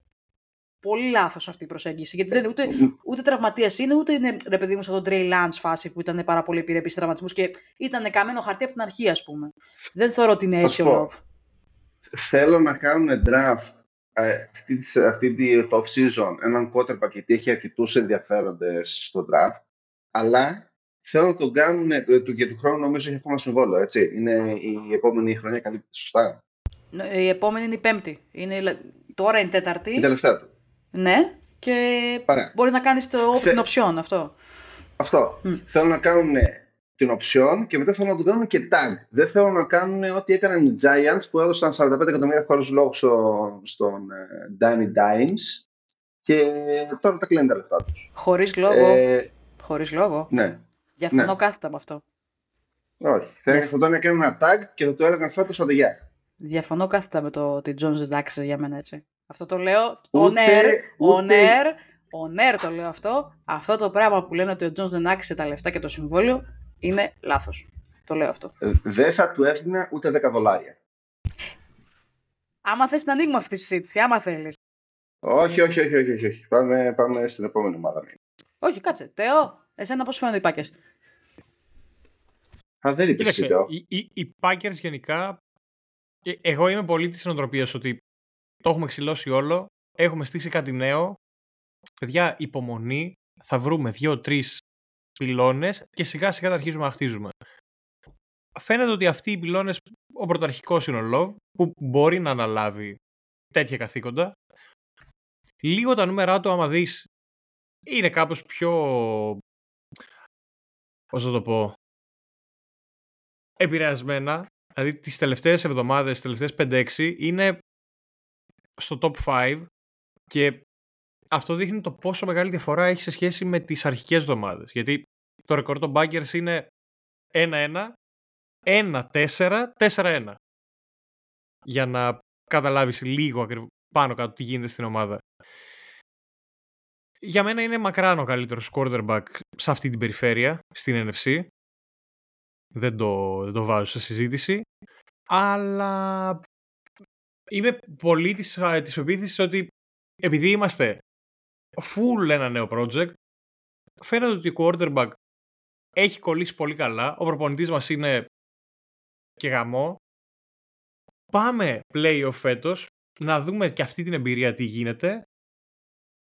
πολύ λάθος αυτή η προσέγγιση. Γιατί δεν, ούτε, ούτε τραυματία είναι, ούτε είναι ρε παιδί μου σαν τον Τρέι Λάντ φάση που ήταν πάρα πολύ επιρρεπή τραυματισμούς και ήταν καμένο χαρτί από την αρχή, ας πούμε. Δεν θεωρώ ότι είναι έτσι ο Love. Θέλω να κάνουν draft ε, αυτή, αυτή τη off season έναν quarterback γιατί έχει αρκετούς ενδιαφέροντες στο draft. Αλλά θέλω να τον κάνουν ε, και του χρόνου νομίζω έχει ακόμα συμβόλαιο, έτσι. Είναι η επόμενη χρονιά καλύπτει σωστά. Η επόμενη είναι η πέμπτη. Είναι, τώρα είναι η τέταρτη. Η τελευταία του. Ναι, και μπορείς να κάνεις το, Θε... την οψιόν αυτό. Αυτό. Mm. Θέλω να κάνουν την οψιόν και μετά θέλω να το κάνουν και tag. Δεν θέλω να κάνουν ό,τι έκαναν οι Giants που έδωσαν 45 εκατομμύρια χώρους λόγου στο, στον ε, Danny Dimes και τώρα τα κλείνουν τα λεφτά τους. Χωρίς λόγο. Ε, Χωρίς λόγο. Ναι. Διαφωνώ ναι. κάθετα με αυτό. Όχι. Θα, θα τον έκανα ένα tag και θα το έλεγαν φέτος οδηγιά. Διαφωνώ κάθετα με το ότι Jones δεν για μένα έτσι. Αυτό το λέω on air, on air, on air το λέω αυτό. Αυτό το πράγμα που λένε ότι ο Jones δεν άξιζε τα λεφτά και το συμβόλαιο είναι λάθος. Το λέω αυτό. Ε, δεν θα του έδινα ούτε 10 δολάρια. Άμα θες να ανοίγουμε αυτή τη συζήτηση, άμα θέλεις. Όχι, όχι, όχι, όχι, όχι. Πάμε, πάμε στην επόμενη ομάδα. Όχι, κάτσε. Τεό, εσένα πώς φαίνονται οι Packers; Α, δεν είπες εσύ, Τεό. Οι, οι, οι Packers γενικά, ε, εγώ είμαι πολύ της νοοτροπίας ότι το έχουμε ξυλώσει όλο, έχουμε στήσει κάτι νέο. Παιδιά, υπομονή, θα βρούμε δύο-τρεις πυλώνες και σιγά σιγά θα αρχίζουμε να χτίζουμε. Φαίνεται ότι αυτοί οι πυλώνες, ο πρωταρχικός είναι ο Love, που μπορεί να αναλάβει τέτοια καθήκοντα. Λίγο τα νούμερά του, άμα δεις, είναι κάπως πιο. Πώς θα το πω. Επηρεασμένα. Δηλαδή τις τελευταίες εβδομάδες, τις τελευταίες 5-6 είναι στο top 5 και αυτό δείχνει το πόσο μεγάλη διαφορά έχει σε σχέση με τις αρχικές εβδομάδες. Γιατί το ρεκόρ των Baggers είναι 1-1, 1-4, 4-1. Για να καταλάβεις λίγο ακριβώς πάνω κάτω τι γίνεται στην ομάδα. Για μένα είναι μακράν ο καλύτερος quarterback σε αυτή την περιφέρεια, στην NFC. Δεν το, δεν το βάζω σε συζήτηση. Αλλά είμαι πολύ της, της πεποίθησης ότι επειδή είμαστε full ένα νέο project, φαίνεται ότι ο quarterback έχει κολλήσει πολύ καλά, ο προπονητής μας είναι και γαμό. Πάμε playoff φέτος, να δούμε και αυτή την εμπειρία τι γίνεται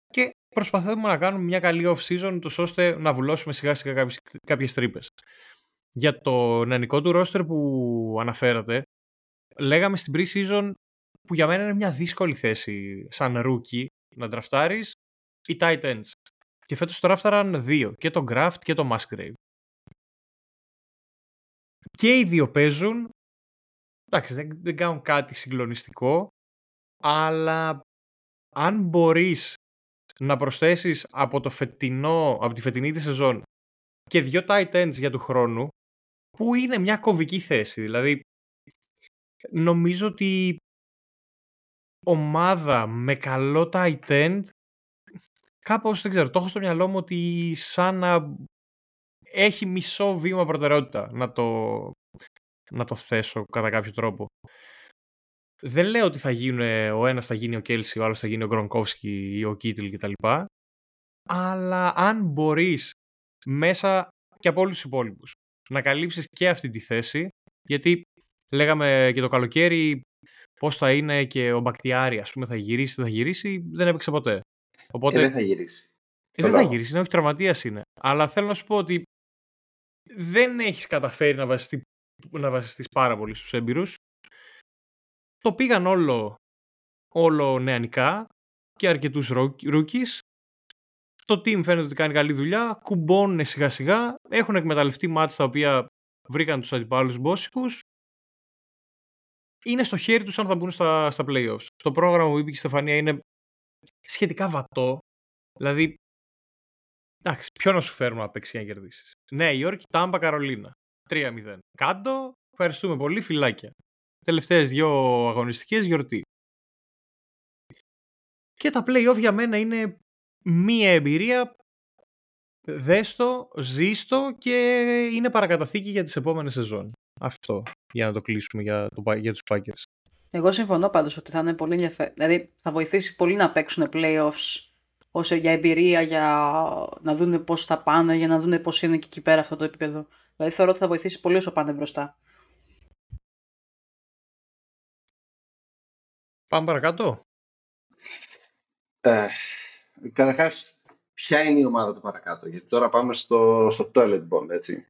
και προσπαθούμε να κάνουμε μια καλή off-season τους ώστε να βουλώσουμε σιγά σιγά κάποιες, κάποιες τρύπες. Για το νεανικό του roster που αναφέρατε, λέγαμε στην pre-season που για μένα είναι μια δύσκολη θέση σαν rookie να ντραφτάρεις οι tight ends. Και φέτος το ράφταραν δύο, και το Graft και το Musgrave. Και οι δύο παίζουν, εντάξει δεν, δεν κάνουν κάτι συγκλονιστικό, αλλά αν μπορείς να προσθέσεις από, το φετινό, από τη φετινή της σεζόν και δύο tight ends για του χρόνου, που είναι μια κομβική θέση. Δηλαδή, νομίζω ότι ομάδα με καλό tight end κάπως δεν ξέρω, το έχω στο μυαλό μου ότι σαν να έχει μισό βήμα προτεραιότητα να το, να το θέσω κατά κάποιο τρόπο. Δεν λέω ότι θα γίνουν, ο ένας θα γίνει ο Κέλσι, ο άλλος θα γίνει ο Γκρονκόφσκι ή ο Κίτλ κτλ. Αλλά αν μπορείς μέσα και από όλους τους υπόλοιπους να καλύψεις και αυτή τη θέση, γιατί λέγαμε και το καλοκαίρι πώς θα είναι και ο Μπακτιάρη, ας πούμε, θα γυρίσει, θα γυρίσει, δεν έπαιξε ποτέ. Οπότε... Ε, δεν θα γυρίσει. Ε, δεν θα γυρίσει, είναι όχι τραυματίας είναι. Αλλά θέλω να σου πω ότι δεν έχεις καταφέρει να βασιστεί να βασιστείς πάρα πολύ στους έμπειρους. Το πήγαν όλο, όλο νεανικά και αρκετούς rookies. Το team φαίνεται ότι κάνει καλή δουλειά, κουμπώνουν σιγά σιγά, έχουν εκμεταλλευτεί μάτς τα οποία βρήκαν τους αντιπάλους μπόσικους είναι στο χέρι τους αν θα μπουν στα, στα playoffs. Το πρόγραμμα που είπε η Στεφανία είναι σχετικά βατό. Δηλαδή, εντάξει, ποιο να σου φέρουμε να παίξει να κερδίσεις. Νέα Υόρκη, Τάμπα, Καρολίνα. 3-0. Κάντο, ευχαριστούμε πολύ, φυλάκια. Τελευταίες δύο αγωνιστικές γιορτή. Και τα play-off για μένα είναι μία εμπειρία δέστο, ζήστο και είναι παρακαταθήκη για τις επόμενες σεζόν. Αυτό για να το κλείσουμε για, το, για τους Packers. Εγώ συμφωνώ πάντως ότι θα είναι πολύ ενδιαφέρον. Δηλαδή θα βοηθήσει πολύ να παίξουν playoffs όσο για εμπειρία, για να δουν πώς θα πάνε, για να δουν πώς είναι και εκεί πέρα αυτό το επίπεδο. Δηλαδή θεωρώ ότι θα βοηθήσει πολύ όσο πάνε μπροστά. Πάμε παρακάτω. Ε, καταρχάς, ποια είναι η ομάδα του παρακάτω, γιατί τώρα πάμε στο, στο toilet bowl, έτσι.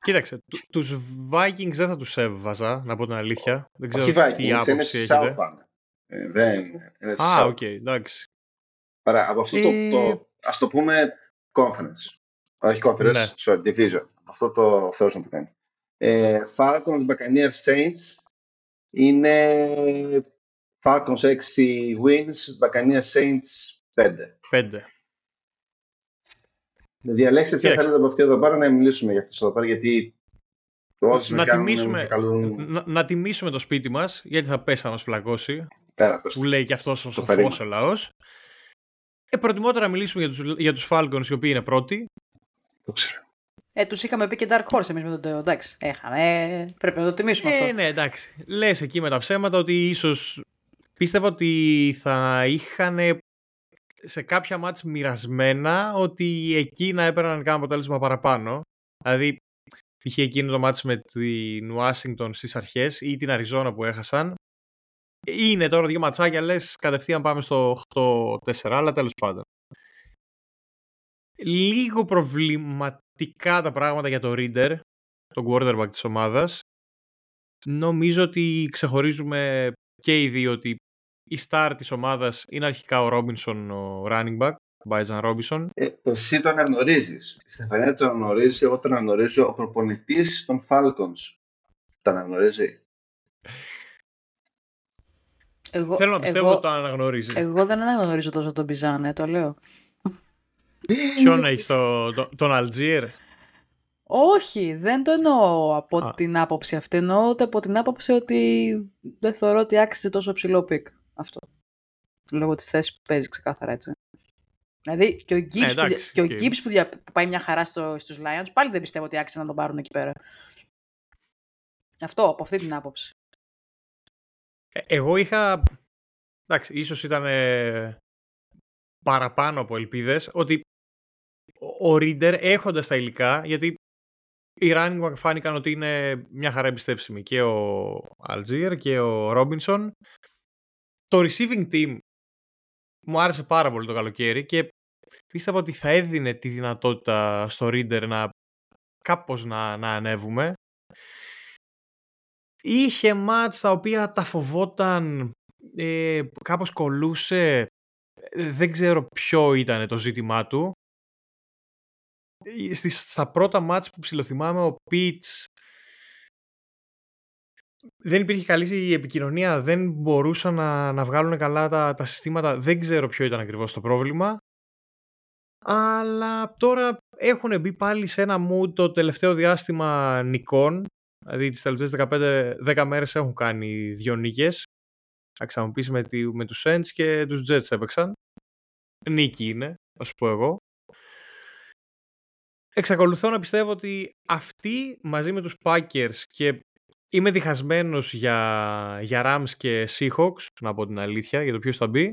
Κοίταξε, τους Vikings δεν θα τους έβαζα, να πω την αλήθεια. Δεν ξέρω Όχι Vikings, τι άποψη είναι έχετε. South πάμε. Ε, δεν είναι Α, South. οκ, εντάξει. Άρα, από αυτό Ε, το, το, ας το πούμε conference. Όχι conference, Ναι. sorry, division. Αυτό το θέλω να το κάνει. Ε, Falcons, Buccaneers, Saints είναι Falcons 6 wins, Buccaneers, Saints 5. Πέντε. Διαλέξτε ποια Κοίταξε. θέλετε από αυτή εδώ πέρα να μιλήσουμε για αυτό εδώ πέρα, γιατί όλες με Να κάνουν τιμήσουμε, και καλούν να, να τιμήσουμε το σπίτι μας, γιατί θα πέσει να μας πλακώσει, πέρα. Κώστα. που λέει και αυτός ο περίμενα. σοφός ο λαός. Ε, προτιμότερα να μιλήσουμε για τους, για τους Falcons, οι οποίοι είναι πρώτοι. Το ξέρω. Ε, τους είχαμε πει και Dark Horse εμείς με τον Τέο. Εντάξει, έχαμε. Ε, πρέπει να το τιμήσουμε Ε, αυτό. ναι, εντάξει. Λες εκεί με τα ψέματα ότι ίσως πίστευα ότι θα είχαν σε κάποια μάτς μοιρασμένα ότι εκεί να έπαιρναν κάνα αποτέλεσμα παραπάνω. Δηλαδή, π.χ. εκείνο το μάτς με την Ουάσιγκτον στις αρχές ή την Αριζόνα που έχασαν. Είναι τώρα δύο ματσάκια, λες κατευθείαν πάμε στο 8-4, αλλά τέλος πάντων. Λίγο προβληματικά τα πράγματα για το Reader, τον quarterback της ομάδας. Νομίζω ότι ξεχωρίζουμε και οι δύο ότι η star της ομάδας είναι αρχικά ο Ρόμπινσον, ο running back, ο Μπάιτζαν Ρόμπινσον. Ε, εσύ το αναγνωρίζεις. Η Στεφανία το αναγνωρίζει, εγώ το αναγνωρίζω. Ο προπονητής των Falcons το αναγνωρίζει. Εγώ, Θέλω να πιστεύω εγώ, ότι το αναγνωρίζεις. εγώ δεν αναγνωρίζω τόσο τον Bijan, το λέω. Ποιον έχεις το, το- τον Allgeier; Όχι, δεν το εννοώ από Α. την άποψη αυτή. Εννοώ ότι από την άποψη ότι δεν θεωρώ ότι άξιζε τόσο ψηλό pick αυτό. Λόγω της θέσης που παίζει ξεκάθαρα έτσι. Δηλαδή και ο Gibbs, που, εντάξει, δια- και ο οκ. Gibbs που, δια- που πάει μια χαρά στο, στους Lions πάλι δεν πιστεύω ότι άξιζε να τον πάρουν εκεί πέρα. Αυτό, από αυτή την άποψη. Ε, Εγώ είχα. Εντάξει, ίσως ήταν ε, παραπάνω από ελπίδες ότι ο- ο Reader έχοντας τα υλικά, γιατί οι running back φάνηκαν ότι είναι μια χαρά εμπιστεύσιμοι και ο Algier και ο Robinson. Το receiving team μου άρεσε πάρα πολύ το καλοκαίρι και πίστευα ότι θα έδινε τη δυνατότητα στο Reader να κάπως να, να ανέβουμε. Είχε μάτς τα οποία τα φοβόταν, ε, κάπως κολούσε, Ε, δεν ξέρω ποιο ήταν το ζήτημά του. Ε, Στις, στα πρώτα μάτς που ψιλοθυμάμαι ο Πιτς δεν υπήρχε καλή επικοινωνία, δεν μπορούσαν να, να βγάλουν καλά τα, τα συστήματα, δεν ξέρω ποιο ήταν ακριβώς το πρόβλημα. Αλλά τώρα έχουν μπει πάλι σε ένα mood το τελευταίο διάστημα νικών. Δηλαδή τις τελευταίες 15, 10 μέρες έχουν κάνει δύο νίκες. Θα μου πεις με, τη, με τους Saints και τους Jets έπαιξαν. Νίκη είναι, θα σου πω εγώ. Εξακολουθώ να πιστεύω ότι αυτοί μαζί με τους Packers και είμαι διχασμένος για, για Rams και Seahawks, να πω την αλήθεια, για το ποιος θα μπει.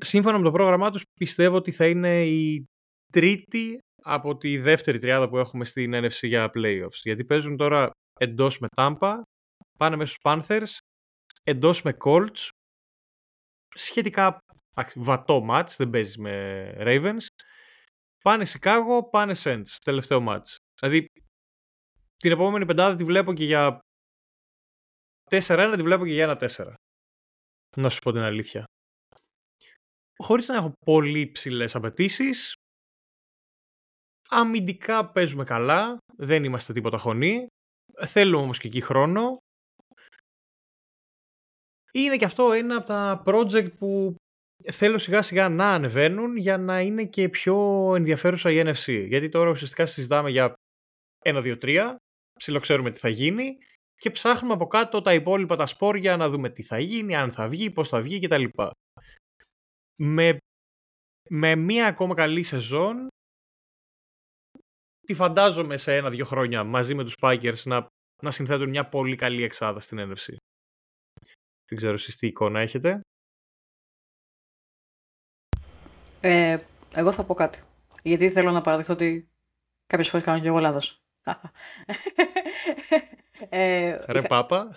Σύμφωνα με το πρόγραμμά τους πιστεύω ότι θα είναι η τρίτη από τη δεύτερη τριάδα που έχουμε στην NFC για playoffs. Γιατί παίζουν τώρα εντός με Tampa, πάνε μέσα στους Panthers, εντός με Colts, σχετικά εντάξει, βατό match, δεν παίζεις με Ravens, πάνε Chicago, πάνε Saints, τελευταίο match. Δηλαδή την επόμενη πεντάδα τη βλέπω και για 4-1, τη βλέπω και για ένα 4. Να σου πω την αλήθεια. Χωρίς να έχω πολύ ψηλές απαιτήσεις. Αμυντικά παίζουμε καλά, δεν είμαστε τίποτα χωνή. Θέλουμε όμως και εκεί χρόνο. είναι και αυτό ένα από τα project που θέλω σιγά σιγά να ανεβαίνουν για να είναι και πιο ενδιαφέρουσα η NFC. Γιατί τώρα ουσιαστικά συζητάμε για 1, 2, 3, ψιλοξέρουμε τι θα γίνει και ψάχνουμε από κάτω τα υπόλοιπα τα σπόρια να δούμε τι θα γίνει, αν θα βγει, πώς θα βγει κτλ. Με, με μία ακόμα καλή σεζόν τη φαντάζομαι σε ένα-δύο χρόνια μαζί με τους Packers να, να συνθέτουν μια πολύ καλή εξάδα στην NFC. Δεν ξέρω εσείς τι εικόνα έχετε. Ε, εγώ θα πω κάτι. Γιατί θέλω να παραδειχθώ ότι κάποιες φορές κάνω και εγώ λάθος. Ε, Ρε είχα... πάπα.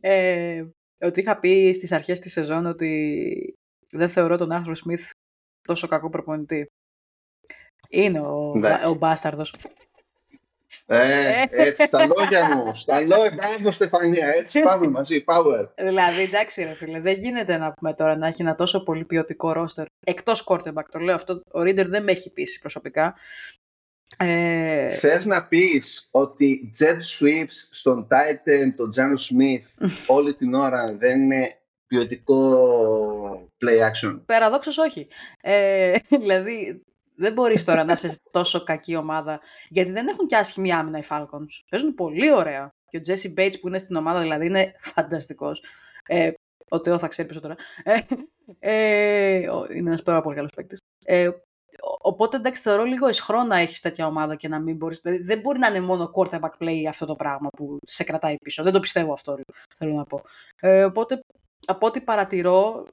ε, ότι είχα πει στις αρχές της σεζόν ότι δεν θεωρώ τον Άρθρο Σμιθ τόσο κακό προπονητή. Είναι ο, ναι. ο μπάσταρδος. Ε, έτσι, στα λόγια μου. Στα λόγια, μπράβο Στεφανία, έτσι πάμε μαζί, power. Δηλαδή, εντάξει ρε φίλε, δεν γίνεται να πούμε τώρα να έχει ένα τόσο πολύ ποιοτικό ρόστερ. Εκτός quarterback, το λέω αυτό, ο Ρίντερ δεν με έχει πείσει προσωπικά. Ε... Θες να πεις ότι jet sweeps στον Titan, τον Τζάνο Smith όλη την ώρα δεν είναι ποιοτικό play action; Παραδόξως όχι. Ε, δηλαδή δεν μπορείς τώρα να είσαι τόσο κακή ομάδα, γιατί δεν έχουν και άσχημη άμυνα οι Falcons. Παίζουν πολύ ωραία. Και ο Jesse Bates που είναι στην ομάδα δηλαδή είναι φανταστικός. Ε, ο Τεό θα ξέρει περισσότερα. Ε, ε, είναι ένας πάρα πολύ καλός παίκτης. Ε, οπότε εντάξει θεωρώ λίγο ισχρό να έχεις τέτοια ομάδα και να μην μπορείς, δηλαδή δεν μπορεί να είναι μόνο quarterback play αυτό το πράγμα που σε κρατάει πίσω. Δεν το πιστεύω αυτό θέλω να πω. Ε, οπότε από ό,τι παρατηρώ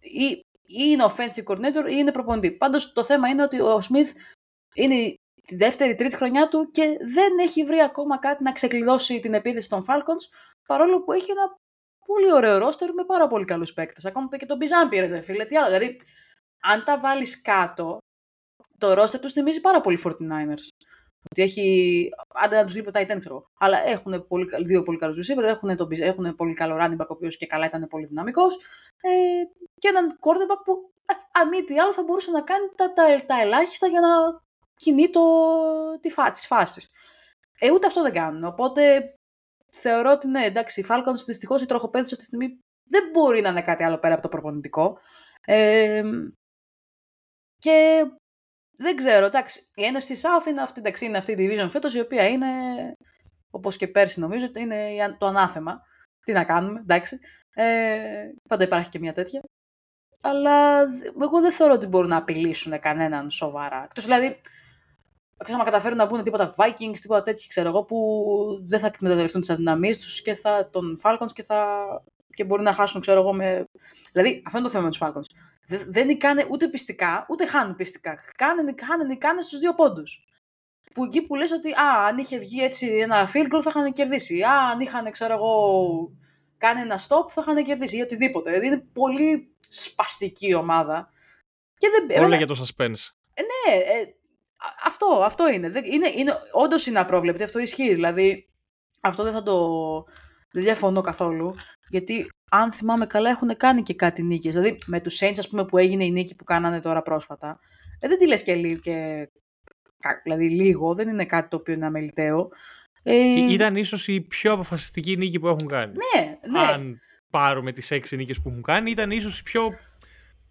ή είναι offensive coordinator ή είναι προπονητή. Πάντως το θέμα είναι ότι ο Σμιθ είναι τη δεύτερη, τρίτη χρονιά του και δεν έχει βρει ακόμα κάτι να ξεκλειδώσει την επίθεση των Falcons, παρόλο που έχει ένα πολύ ωραίο ρόστερ με πάρα πολύ καλούς παίκτες. Ακόμα και τον Μπιζάν πήρε, δε φίλε. Τι άλλο. Δηλαδή, αν τα βάλεις κάτω, το ρόστερ τους θυμίζει πάρα πολύ 49ers. Ότι έχει. Άντε να τους λείπει ο Titan, ξέρω Αλλά έχουν πολύ, δύο πολύ καλούς receiver, έχουν, τον, έχουν πολύ καλό running back, ο οποίος και καλά ήταν πολύ δυναμικός. Ε, και έναν quarterback που, ε, αν μη τι άλλο, θα μπορούσε να κάνει τα, τα, τα ελάχιστα για να κινεί το, τη φά, τις φάσεις. Ε, ούτε αυτό δεν κάνουν. Οπότε θεωρώ ότι ναι, εντάξει, οι Falcons δυστυχώς η τροχοπέδη αυτή τη στιγμή δεν μπορεί να είναι κάτι άλλο πέρα από το προπονητικό. Ε, και δεν ξέρω, εντάξει, η NFC South είναι αυτή, εντάξει, είναι αυτή η division φέτος, η οποία είναι, όπως και πέρσι νομίζω, είναι το ανάθεμα. Τι να κάνουμε, εντάξει. Ε, πάντα υπάρχει και μια τέτοια. Αλλά εγώ δεν θεωρώ ότι μπορούν να απειλήσουν κανέναν σοβαρά. Εκτός δηλαδή, Εκτός να καταφέρουν να πούνε τίποτα Vikings, τίποτα τέτοια, ξέρω εγώ, που δεν θα εκμεταλλευτούν τις αδυναμίες τους και θα τον Falcons και θα. και μπορεί να χάσουν, ξέρω εγώ, με. Δηλαδή, αυτό είναι το θέμα με τους Falcons. Δεν νικάνε ούτε πιστικά, ούτε χάνουν πιστικά. Κάνε, νικάνε, νικάνε στους δύο πόντους. Που εκεί που λες ότι α, αν είχε βγει έτσι ένα field goal θα είχαν κερδίσει. Α, αν είχαν, ξέρω εγώ, κάνει ένα stop θα είχαν κερδίσει ή οτιδήποτε. Δηλαδή είναι πολύ σπαστική ομάδα. Και δεν... Όλα για το suspense. Ε, ναι, ε, αυτό, αυτό είναι. είναι, είναι Όντως είναι απρόβλεπτη, αυτό ισχύει. Δηλαδή, αυτό δεν θα το. Δεν διαφωνώ καθόλου. Γιατί αν θυμάμαι καλά, έχουν κάνει και κάτι νίκες. Δηλαδή, με τους Saints, ας πούμε, που έγινε η νίκη που κάνανε τώρα πρόσφατα. Ε, δεν τη λες και λίγο. Και... Δηλαδή, λίγο, δεν είναι κάτι το οποίο είναι αμεληταίο. Ε... Ήταν ίσως η πιο αποφασιστική νίκη που έχουν κάνει. Ναι, ναι. Αν πάρουμε τις έξι νίκες που έχουν κάνει, ήταν ίσως η πιο.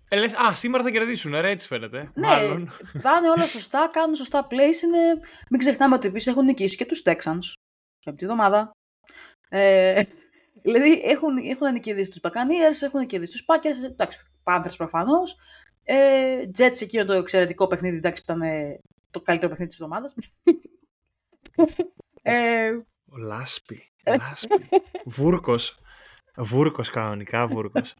Ε, λες, α, σήμερα θα κερδίσουν, ρε, έτσι φαίνεται. Ναι, Μάλλον. πάνε όλα σωστά, κάνουν σωστά plays. Είναι... Μην ξεχνάμε ότι επίσης έχουν νικήσει και τους Texans. Από τη εβδομάδα. Ε, δηλαδή έχουν, έχουν νικηδίσει τους Buccaneers, έχουν νικηδίσει τους Packers, εντάξει, Panthers προφανώς. Ε, Jets εκείνο το εξαιρετικό παιχνίδι, εντάξει, που ήταν ε, το καλύτερο παιχνίδι της εβδομάδας. ε, Ο Λάσπη. Λάσπη. Βούρκος. Βούρκος κανονικά, βούρκος.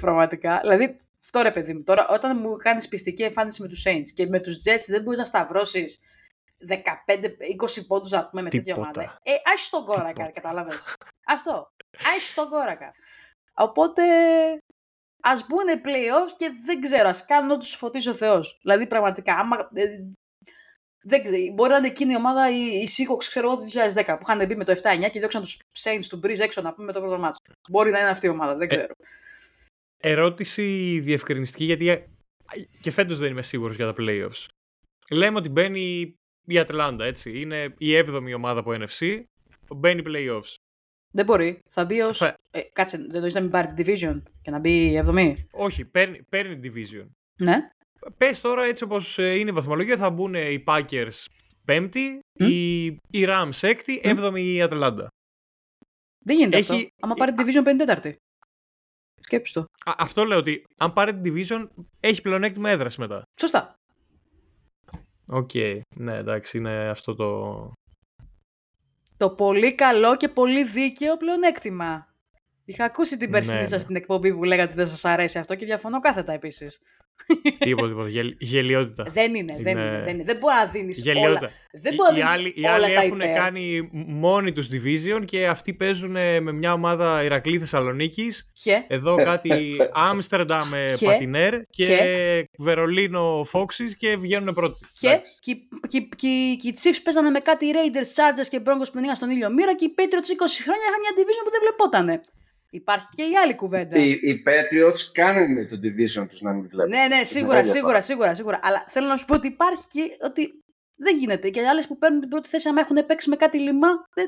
Πραγματικά. Δηλαδή, αυτό ρε παιδί μου, τώρα όταν μου κάνεις πιστική εμφάνιση με τους Saints και με τους Jets δεν μπορείς να σταυρώσεις 15-20 πόντους να πούμε με τέτοια ομάδα. Ε, άχι τον κόρακα, κατάλαβες. Αυτό. Άχι τον κόρακα. Οπότε ας μπουν playoffs και δεν ξέρω, ας κάνουν ό,τι τους φωτίσει ο Θεός. Δηλαδή πραγματικά, άμα. Ε, δεν ξέρω, μπορεί να είναι εκείνη η ομάδα, η, η Seahawks, ξέρω εγώ, το 2010, που είχαν μπει με το 7-9 και διώξαν τους Saints του Brees έξω να πούμε με το πρώτο ματς. Μπορεί να είναι αυτή η ομάδα, δεν ε, ξέρω. Ε, ερώτηση διευκρινιστική, γιατί και φέτος δεν είμαι σίγουρος για τα playoffs. Λέμε ότι μπαίνει η Ατλάντα, έτσι. Είναι η 7η ομάδα από NFC. Μπαίνει playoffs. Δεν μπορεί. Θα μπει ω. Ε, κάτσε, δεν το να μην πάρει τη division και να μπει η 7η. Όχι, παίρνει, παίρνει division. Ναι. Πες τώρα έτσι όπως ε, είναι η βαθμολογία, θα μπουν οι Packers πέμπτη, mm? οι, οι Rams έκτη, mm? έβδομη η Ατλάντα. Δεν γίνεται Έχει... αυτό. Άμα πάρει τη Division 54η. Σκέψου το. Α, αυτό λέω ότι αν πάρει τη Division έχει πλεονέκτημα έδρας μετά. Σωστά. Οκ. Okay. Ναι, εντάξει, είναι αυτό το... Το πολύ καλό και πολύ δίκαιο πλεονέκτημα. Είχα ακούσει την περσινή ναι, σας ναι. στην εκπομπή που λέγατε ότι δεν σας αρέσει αυτό και διαφωνώ κάθετα επίσης. Τίποτα, τίποτα. Γελ, γελιότητα. Δεν είναι, είναι... Δεν, είναι, δεν είναι. Δεν μπορεί να δίνεις όλα. Δεν μπορεί να οι, άλλοι, οι άλλοι έχουν κάνει μόνοι τους division και αυτοί παίζουν με μια ομάδα Ηρακλή Θεσσαλονίκης. Εδώ κάτι Άμστερνταμ με Πατινέρ και, και; Βερολίνο Φόξη και βγαίνουν πρώτοι. Και, και, και, και, και οι Chiefs παίζανε με κάτι Raiders, Chargers και Broncos που δεν είχαν στον ήλιο μοίρα και οι Patriots 20 χρόνια είχαν μια division που δεν βλεπότανε. Υπάρχει και η άλλη κουβέντα. Οι, οι Patriots κάνουν το division τους να μην βλέπουν. Ναι, ναι, σίγουρα, σίγουρα, σίγουρα, σίγουρα. Αλλά θέλω να σου πω ότι υπάρχει και ότι δεν γίνεται. Και οι άλλες που παίρνουν την πρώτη θέση, άμα έχουν παίξει με κάτι λιμά, δεν,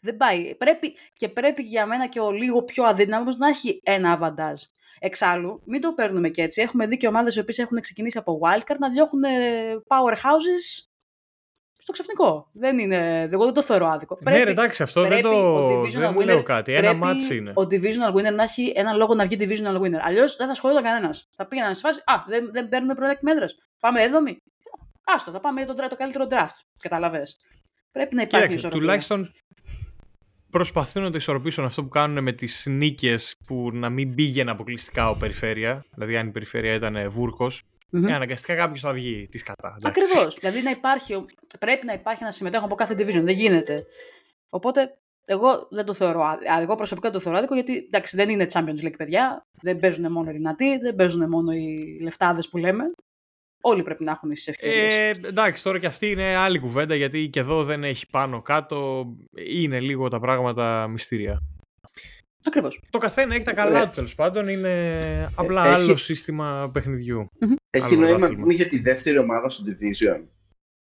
δεν πάει. Πρέπει, και πρέπει για μένα και ο λίγο πιο αδύναμο να έχει ένα αβαντάζ. Εξάλλου, μην το παίρνουμε και έτσι. Έχουμε δει και ομάδες οι οποίες έχουν ξεκινήσει από wildcard να διώχνουν powerhouses στο ξαφνικό. Δεν είναι, εγώ δεν το θεωρώ άδικο. Ναι, πρέπει, εντάξει, αυτό δεν το δεν winner, λέω κάτι. Ένα μάτς είναι. Ο divisional winner να έχει ένα λόγο να βγει divisional winner. Αλλιώς δεν θα ασχολούνται κανένας. Θα πήγαιναν σε φάση, Α, δεν, δεν παίρνουν project μέτρες. Πάμε έδομη. Άστο, θα πάμε το, το καλύτερο draft. Καταλαβέ. Πρέπει να υπάρχει Κοίταξε, ισορροπία. Τουλάχιστον προσπαθούν να το ισορροπήσουν αυτό που κάνουν με τις νίκες που να μην πήγαινε αποκλειστικά ο περιφέρεια. Δηλαδή, αν η περιφέρεια ήταν βούρκος, Mm-hmm. αναγκαστικά κάποιος θα βγει της κατά. Ακριβώς. δηλαδή να υπάρχει, πρέπει να υπάρχει ένα συμμετέχον από κάθε division. Δεν γίνεται. Οπότε εγώ δεν το θεωρώ άδικο. Εγώ προσωπικά το θεωρώ άδικο γιατί εντάξει, δεν είναι Champions League παιδιά. Δεν παίζουν μόνο οι δυνατοί, δεν παίζουν μόνο οι λεφτάδες που λέμε. Όλοι πρέπει να έχουν τι ευκαιρίες. Ε, εντάξει, τώρα και αυτή είναι άλλη κουβέντα γιατί και εδώ δεν έχει πάνω κάτω. Είναι λίγο τα πράγματα μυστήρια. Ακριβώς. Το καθένα έχει τα καλά του τέλος πάντων. Είναι απλά άλλο σύστημα παιχνιδιού. Έχει νόημα να πούμε για τη δεύτερη ομάδα στο Division.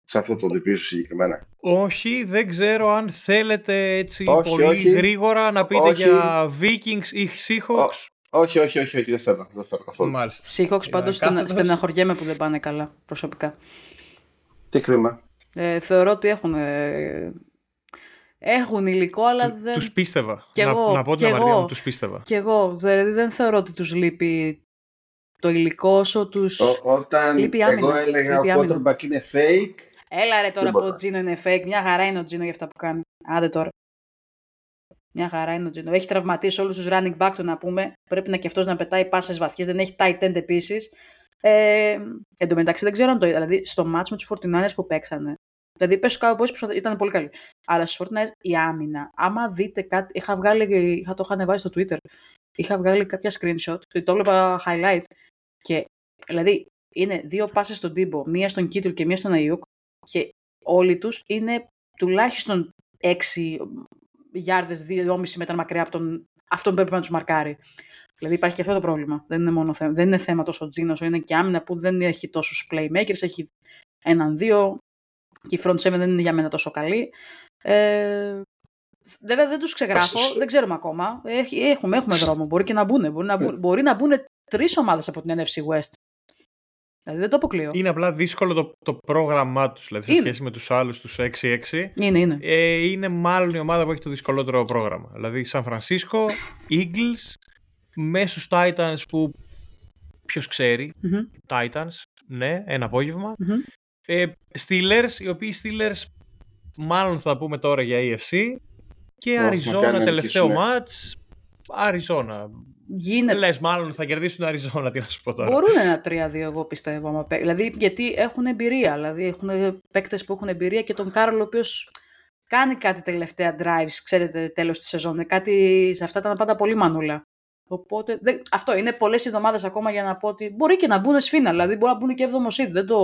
Σε αυτό το Division συγκεκριμένα. Όχι, δεν ξέρω αν θέλετε έτσι πολύ γρήγορα να πείτε για Vikings ή Seahawks. Όχι, όχι, όχι, όχι, δεν θέλω, δεν θέλω καθόλου. Μάλιστα. Seahawks πάντως στεναχωριέμαι που δεν πάνε καλά προσωπικά. Τι κρίμα. Ε, θεωρώ ότι έχουν έχουν υλικό, αλλά δεν. Τους πίστευα. να, εγώ, να πω την αμαρτία μου, τους πίστευα. Και εγώ. Δηλαδή δεν θεωρώ ότι τους λείπει το υλικό όσο τους. Όταν λείπει εγώ έλεγα ο quarterback είναι fake. Έλα ρε τώρα που ο Τζίνο είναι fake. Μια χαρά είναι ο Τζίνο για αυτά που κάνει. Άντε τώρα. Μια χαρά είναι ο Τζίνο. Έχει τραυματίσει όλους τους running back του να πούμε. Πρέπει να και αυτός να πετάει πάσες βαθιές. Δεν έχει tight end επίσης. Ε, εν τω μεταξύ δεν ξέρω αν το είδα. Δηλαδή στο match με τους 49ers που παίξανε. Δηλαδή, πες κάπου ήταν πολύ καλή. Αλλά στι Fortnite η άμυνα, άμα δείτε κάτι. Είχα βγάλει, είχα το είχα ανεβάσει στο Twitter. Είχα βγάλει κάποια screenshot, το έβλεπα highlight. Και δηλαδή είναι δύο πάσει στον τύπο, μία στον Κίτλ και μία στον Αιούκ. Και όλοι τους είναι τουλάχιστον 6 γιάρδε, 2,5 μέτρα μακριά από τον αυτόν που έπρεπε να τους μαρκάρει. Δηλαδή υπάρχει και αυτό το πρόβλημα. Δεν είναι, μόνο θέμα, δεν είναι θέμα τόσο Τζίνο, είναι και άμυνα που δεν έχει τόσους playmakers. Έχει έναν-δύο και η front 7 δεν είναι για μένα τόσο καλή. Ε, βέβαια δεν τους ξεγράφω, δεν ξέρουμε ακόμα. Έχουμε, έχουμε δρόμο, μπορεί και να μπουν. Μπορεί να, μπουν, μπορεί να μπουν τρεις ομάδες από την NFC West. Δηλαδή δεν το αποκλείω. Είναι απλά δύσκολο το, το πρόγραμμά τους, δηλαδή σε σχέση με τους άλλους τους 6-6. Είναι, είναι. Ε, είναι μάλλον η ομάδα που έχει το δυσκολότερο πρόγραμμα. Δηλαδή Σαν Φρανσίσκο, Eagles, μέσους Titans που ποιος ξέρει. Mm-hmm. Titans, ναι, ένα απόγευμα. Mm-hmm. Ε, Steelers, οι οποίοι Steelers μάλλον θα πούμε τώρα για EFC και Αριζόνα τελευταίο μάτς. Αριζόνα. Γίνεται. Λες μάλλον θα κερδίσουν Αριζόνα, τι να σου πω τώρα. Μπορούν ένα 3-2 εγώ πιστεύω. Δηλαδή γιατί έχουν εμπειρία, δηλαδή έχουν παίκτες που έχουν εμπειρία και τον Κάρολ ο οποίος κάνει κάτι τελευταία drives, ξέρετε, τέλος της σεζόν. Κάτι σε αυτά ήταν πάντα πολύ μανούλα. Οπότε, δε, αυτό είναι πολλές εβδομάδες ακόμα για να πω ότι μπορεί και να μπουν σφίνα, δηλαδή μπορεί να μπουν και 7ο Δεν το,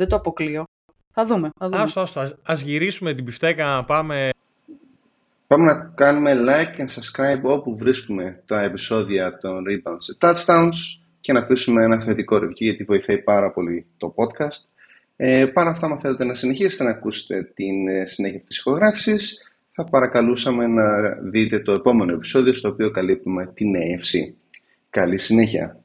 δεν το αποκλείω. Θα δούμε. Θα δούμε. Άστο, άστο. Ας, ας γυρίσουμε την πιφτέκα να πάμε... Πάμε να κάνουμε like και subscribe όπου βρίσκουμε τα επεισόδια των Rebounds σε Touchdowns και να αφήσουμε ένα θετικό review γιατί βοηθάει πάρα πολύ το podcast. Ε, Παρά αυτά, αν θέλετε να συνεχίσετε να ακούσετε την ε, συνέχεια της ηχογράφησης, θα παρακαλούσαμε να δείτε το επόμενο επεισόδιο στο οποίο καλύπτουμε την AFC. Καλή συνέχεια!